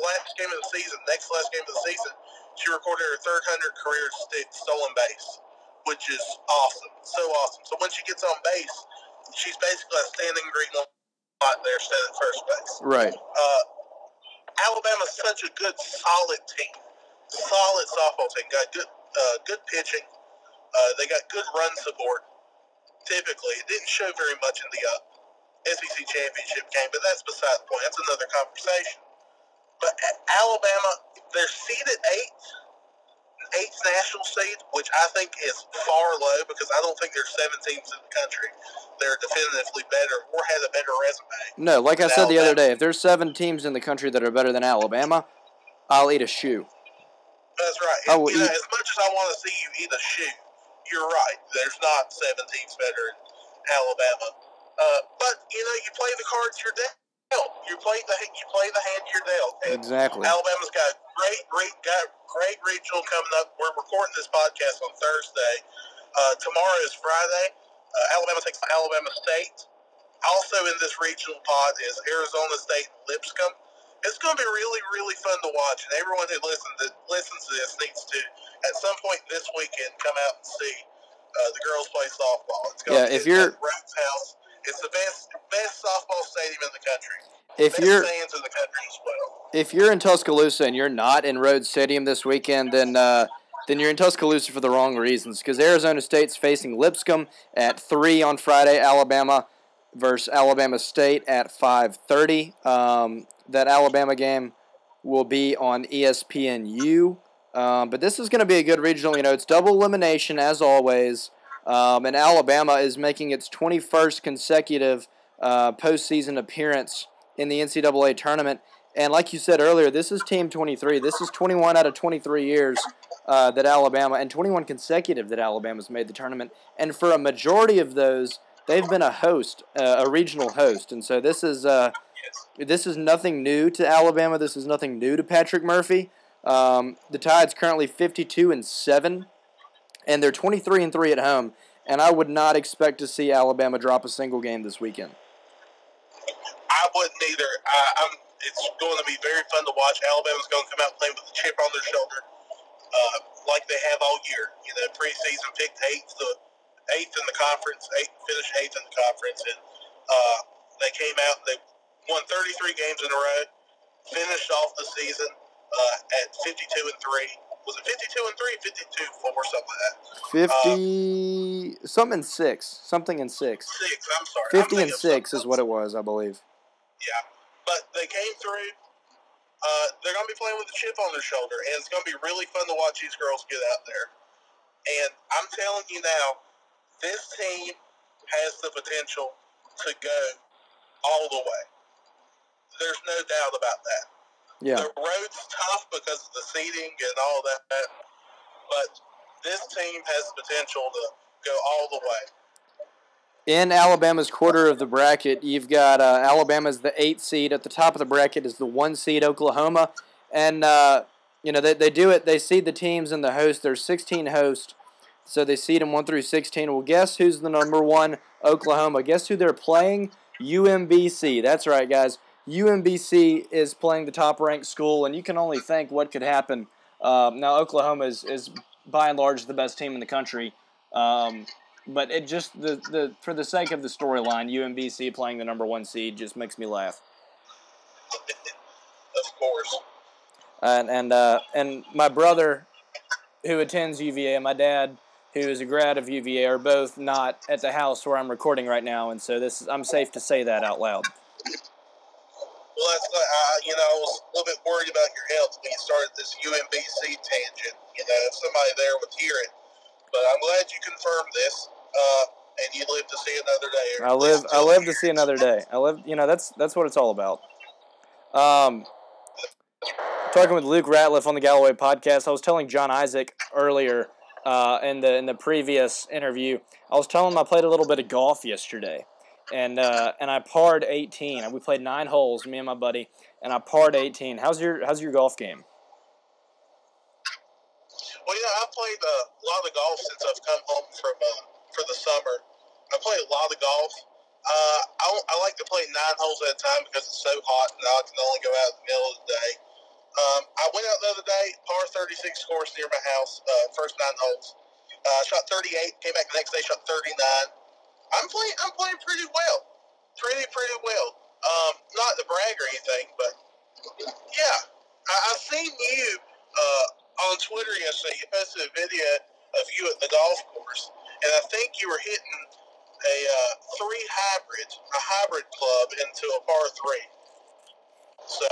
S5: last game of the season, next last game of the season, she recorded her 300 career st- stolen base, which is awesome, so awesome. So when she gets on base, she's basically a standing green light there, standing at first base.
S2: Right.
S5: Uh, Alabama's such a good, solid team, solid softball team. Got good, uh, good pitching. Uh, they got good run support. Typically, it didn't show very much in the uh, SEC championship game, but that's beside the point. That's another conversation. But Alabama, they're seeded eighth, eighth national seed, which I think is far low because I don't think there's seven teams in the country that are definitively better or have a better resume.
S2: No, like I said the other day, if there's seven teams in the country that are better than Alabama, I'll eat a shoe.
S5: That's right.
S2: I will
S5: you know,
S2: eat-
S5: as much as I want to see you eat a shoe, you're right. There's not seven teams better in Alabama. Uh, but you know, you play the cards you're dealt. You play the you play the hand you're dealt. And
S2: Exactly.
S5: Alabama's got great, great, got great regional coming up. We're recording this podcast on Thursday. Uh, tomorrow is Friday. Uh, Alabama takes on Alabama State. Also in this regional pod is Arizona State and Lipscomb. It's going to be really, really fun to watch, and everyone who listens to, listens to this needs to, at some point this weekend, come out and see uh, the girls play softball. It's gonna
S2: Yeah,
S5: be
S2: if you're-
S5: House, it's the best best softball stadium in the country.
S2: If
S5: best
S2: you're
S5: fans in the country as well.
S2: if you're in Tuscaloosa and you're not in Rhoads Stadium this weekend, then uh, then you're in Tuscaloosa for the wrong reasons. Because Arizona State's facing Lipscomb at three on Friday. Alabama versus Alabama State at five thirty. Um, that Alabama game will be on ESPNU. Um, but this is going to be a good regional. You know, it's double elimination as always. Um, and Alabama is making its 21st consecutive uh, postseason appearance in the NCAA tournament. And like you said earlier, this is Team 23. This is 21 out of 23 years uh, that Alabama, and 21 consecutive that Alabama's made the tournament. And for a majority of those, they've been a host, uh, a regional host. And so this is uh, this is nothing new to Alabama. This is nothing new to Patrick Murphy. Um, the Tide's currently 52 and seven, and they're 23 and three at home. And I would not expect to see Alabama drop a single game this weekend.
S5: I wouldn't either. I. It's going to be very fun to watch. Alabama's going to come out playing with a chip on their shoulder, uh, like they have all year. You know, preseason picked eighth, the eighth in the conference, eighth finished eighth in the conference, and uh, they came out. They won 33 games in a row, finished off the season uh, at 52 and three. Was it 52 and three, 52 four, something like that?
S2: 50 something in six something in six
S5: Six. I'm sorry.
S2: 50 and six is what it was i believe
S5: Yeah, but they came through. Uh, they're going to be playing with a chip on their shoulder, and it's going to be really fun to watch these girls get out there. And I'm telling you now, this team has the potential to go all the way. There's no doubt about that.
S2: Yeah.
S5: The road's tough because of the seating and all that, but this team has potential to go all the way.
S2: in alabama's quarter of the bracket you've got uh, alabama's the eight seed. At the top of the bracket is the one seed oklahoma. And uh, you know they, they do it they seed the teams and the host. There's 16 hosts so they seed them 1 through 16 well guess who's the number one oklahoma? Guess who they're playing? Umbc that's right guys umbc is playing the top ranked school and you can only think what could happen um, now oklahoma is, is by and large the best team in the country um, but it just the, the for the sake of the storyline, UMBC playing the number one seed just makes me laugh.
S5: Of course.
S2: And and uh, and my brother, who attends UVA, and my dad, who is a grad of UVA, are both not at the house where I'm recording right now, and so this is, I'm safe to say that out loud.
S5: Well, uh, you know, I was a little bit worried about your health when you started this UMBC tangent. You know, if somebody there would hear it. But I'm glad you confirmed this, uh, and you live to see another day.
S2: I live I live to see another day. I live you know that's that's what it's all about. Um, talking with Luke Ratliff on the Galloway podcast, I was telling John Isaac earlier uh, in the in the previous interview. I was telling him I played a little bit of golf yesterday, and uh, and I parred 18. We played nine holes, me and my buddy, and I parred 18. How's your how's your golf game?
S5: Well, yeah, I've played uh, a lot of golf since I've come home from uh, for the summer. I play a lot of golf. Uh, I, I like to play nine holes at a time because it's so hot and I can only go out in the middle of the day. Um, I went out the other day, par 36 course near my house, uh, first nine holes. Shot 38, came back the next day, shot 39. I'm playing, I'm playing pretty well. Pretty, pretty well. Um, not to brag or anything, but yeah. I, I seen you uh, on Twitter yesterday. You posted a video of you at the golf course, and I think you were hitting a uh, three hybrid, a hybrid club into a par three. So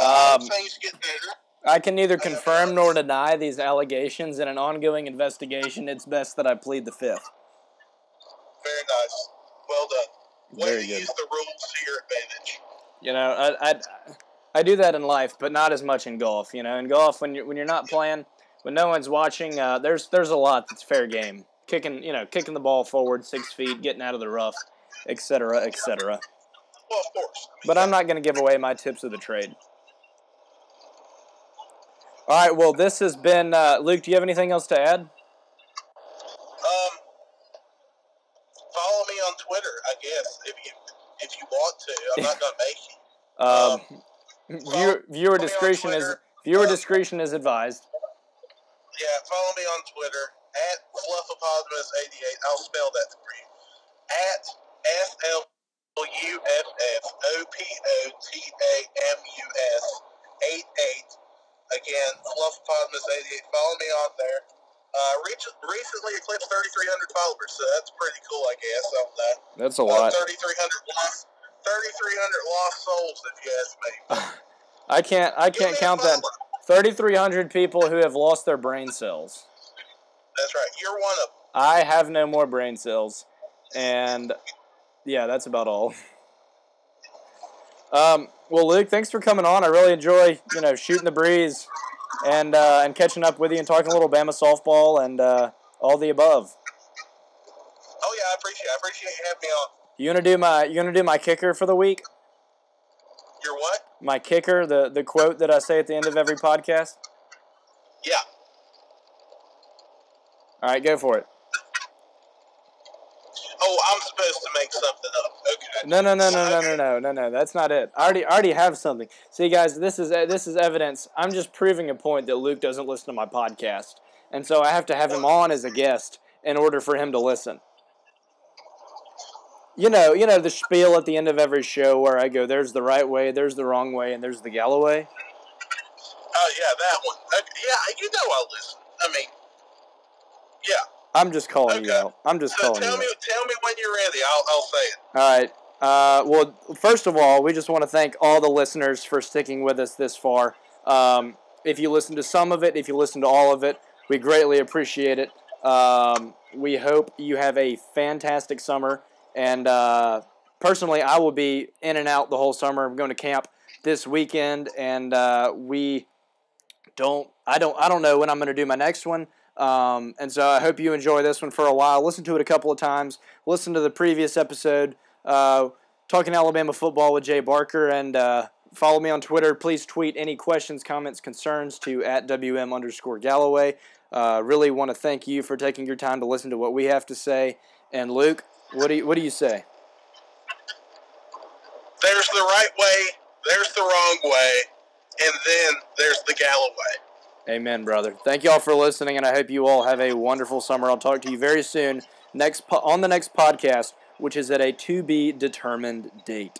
S5: uh,
S2: Um,
S5: things get better.
S2: I can neither confirm nor deny these allegations. In an ongoing investigation, it's best that I plead the fifth.
S5: Very nice. Well done. Way
S2: Very
S5: to
S2: good.
S5: use the rules to your advantage.
S2: You know, I, I, I do that in life, but not as much in golf. You know, in golf, when you're when you're not playing, when no one's watching, uh, there's there's a lot that's fair game. Kicking, you know, kicking the ball forward six feet, getting out of the rough, etc., etc.
S5: Well, of course.
S2: But I'm not going to give away my tips of the trade. All right. Well, this has been uh, Luke. Do you have anything else to add?
S5: Um, follow me on Twitter, I guess, if you if you want to. I'm not gonna make
S2: Um, viewer, viewer
S5: on
S2: discretion is viewer
S5: Uh,
S2: discretion is advised.
S5: Yeah, follow me on Twitter at Fluffopotamus88. I'll spell that for you. At F L U F F O P O T A M U S 8 8. Again, Fluffopotamus88. Follow me on there. Uh, reach, recently eclipsed 3,300 followers, so that's pretty cool, I guess, that.
S2: That's a
S5: Uh,
S2: lot.
S5: 3,300 lost, 3,300 lost souls, if you ask me.
S2: I can't. I can't count that. 3,300 people who have lost their brain cells.
S5: That's right. You're one of them.
S2: I have no more brain cells, and yeah, that's about all. Um, well, Luke, thanks for coming on. I really enjoy you know shooting the breeze and uh, and catching up with you and talking a little Bama softball and uh, all the above.
S5: Oh yeah, I appreciate. I appreciate you having me on.
S2: You gonna do my you gonna do my kicker for the week?
S5: You're what?
S2: My kicker, the the quote that I say at the end of every podcast.
S5: Yeah.
S2: All right, go for it.
S5: Oh, I'm supposed to make something up. Okay.
S2: No, no, no, no, no, no, no, no, no. That's not it. I already, I already have something. See, guys, this is this is evidence. I'm just proving a point that Luke doesn't listen to my podcast, and so I have to have him on as a guest in order for him to listen. You know, you know the spiel at the end of every show where I go, "There's the right way, there's the wrong way, and there's the Galloway."
S5: Oh yeah, that one. Okay. Yeah, you know I listen. I mean, yeah.
S2: I'm just calling you out. I'm just
S5: So
S2: calling you
S5: tell
S2: out.
S5: me, tell me when you're ready. I'll, I'll say it.
S2: All right. Uh, well, first of all, we just want to thank all the listeners for sticking with us this far. Um, if you listen to some of it, if you listen to all of it, we greatly appreciate it. Um, we hope you have a fantastic summer. And uh, personally, I will be in and out the whole summer. I'm going to camp this weekend, and uh, we don't. I don't. I don't know when I'm going to do my next one. Um, and so I hope you enjoy this one for a while. Listen to it a couple of times. Listen to the previous episode, uh, talking Alabama football with Jay Barker, and uh, follow me on Twitter. Please tweet any questions, comments, concerns to at WM underscore Galloway. Uh, really want to thank you for taking your time to listen to what we have to say. And Luke, what do you, what do you say?
S5: There's the right way. There's the wrong way, and then there's the Galloway.
S2: Amen, brother. Thank you all for listening, and I hope you all have a wonderful summer. I'll talk to you very soon next po- on the next podcast, which is at a to be determined date.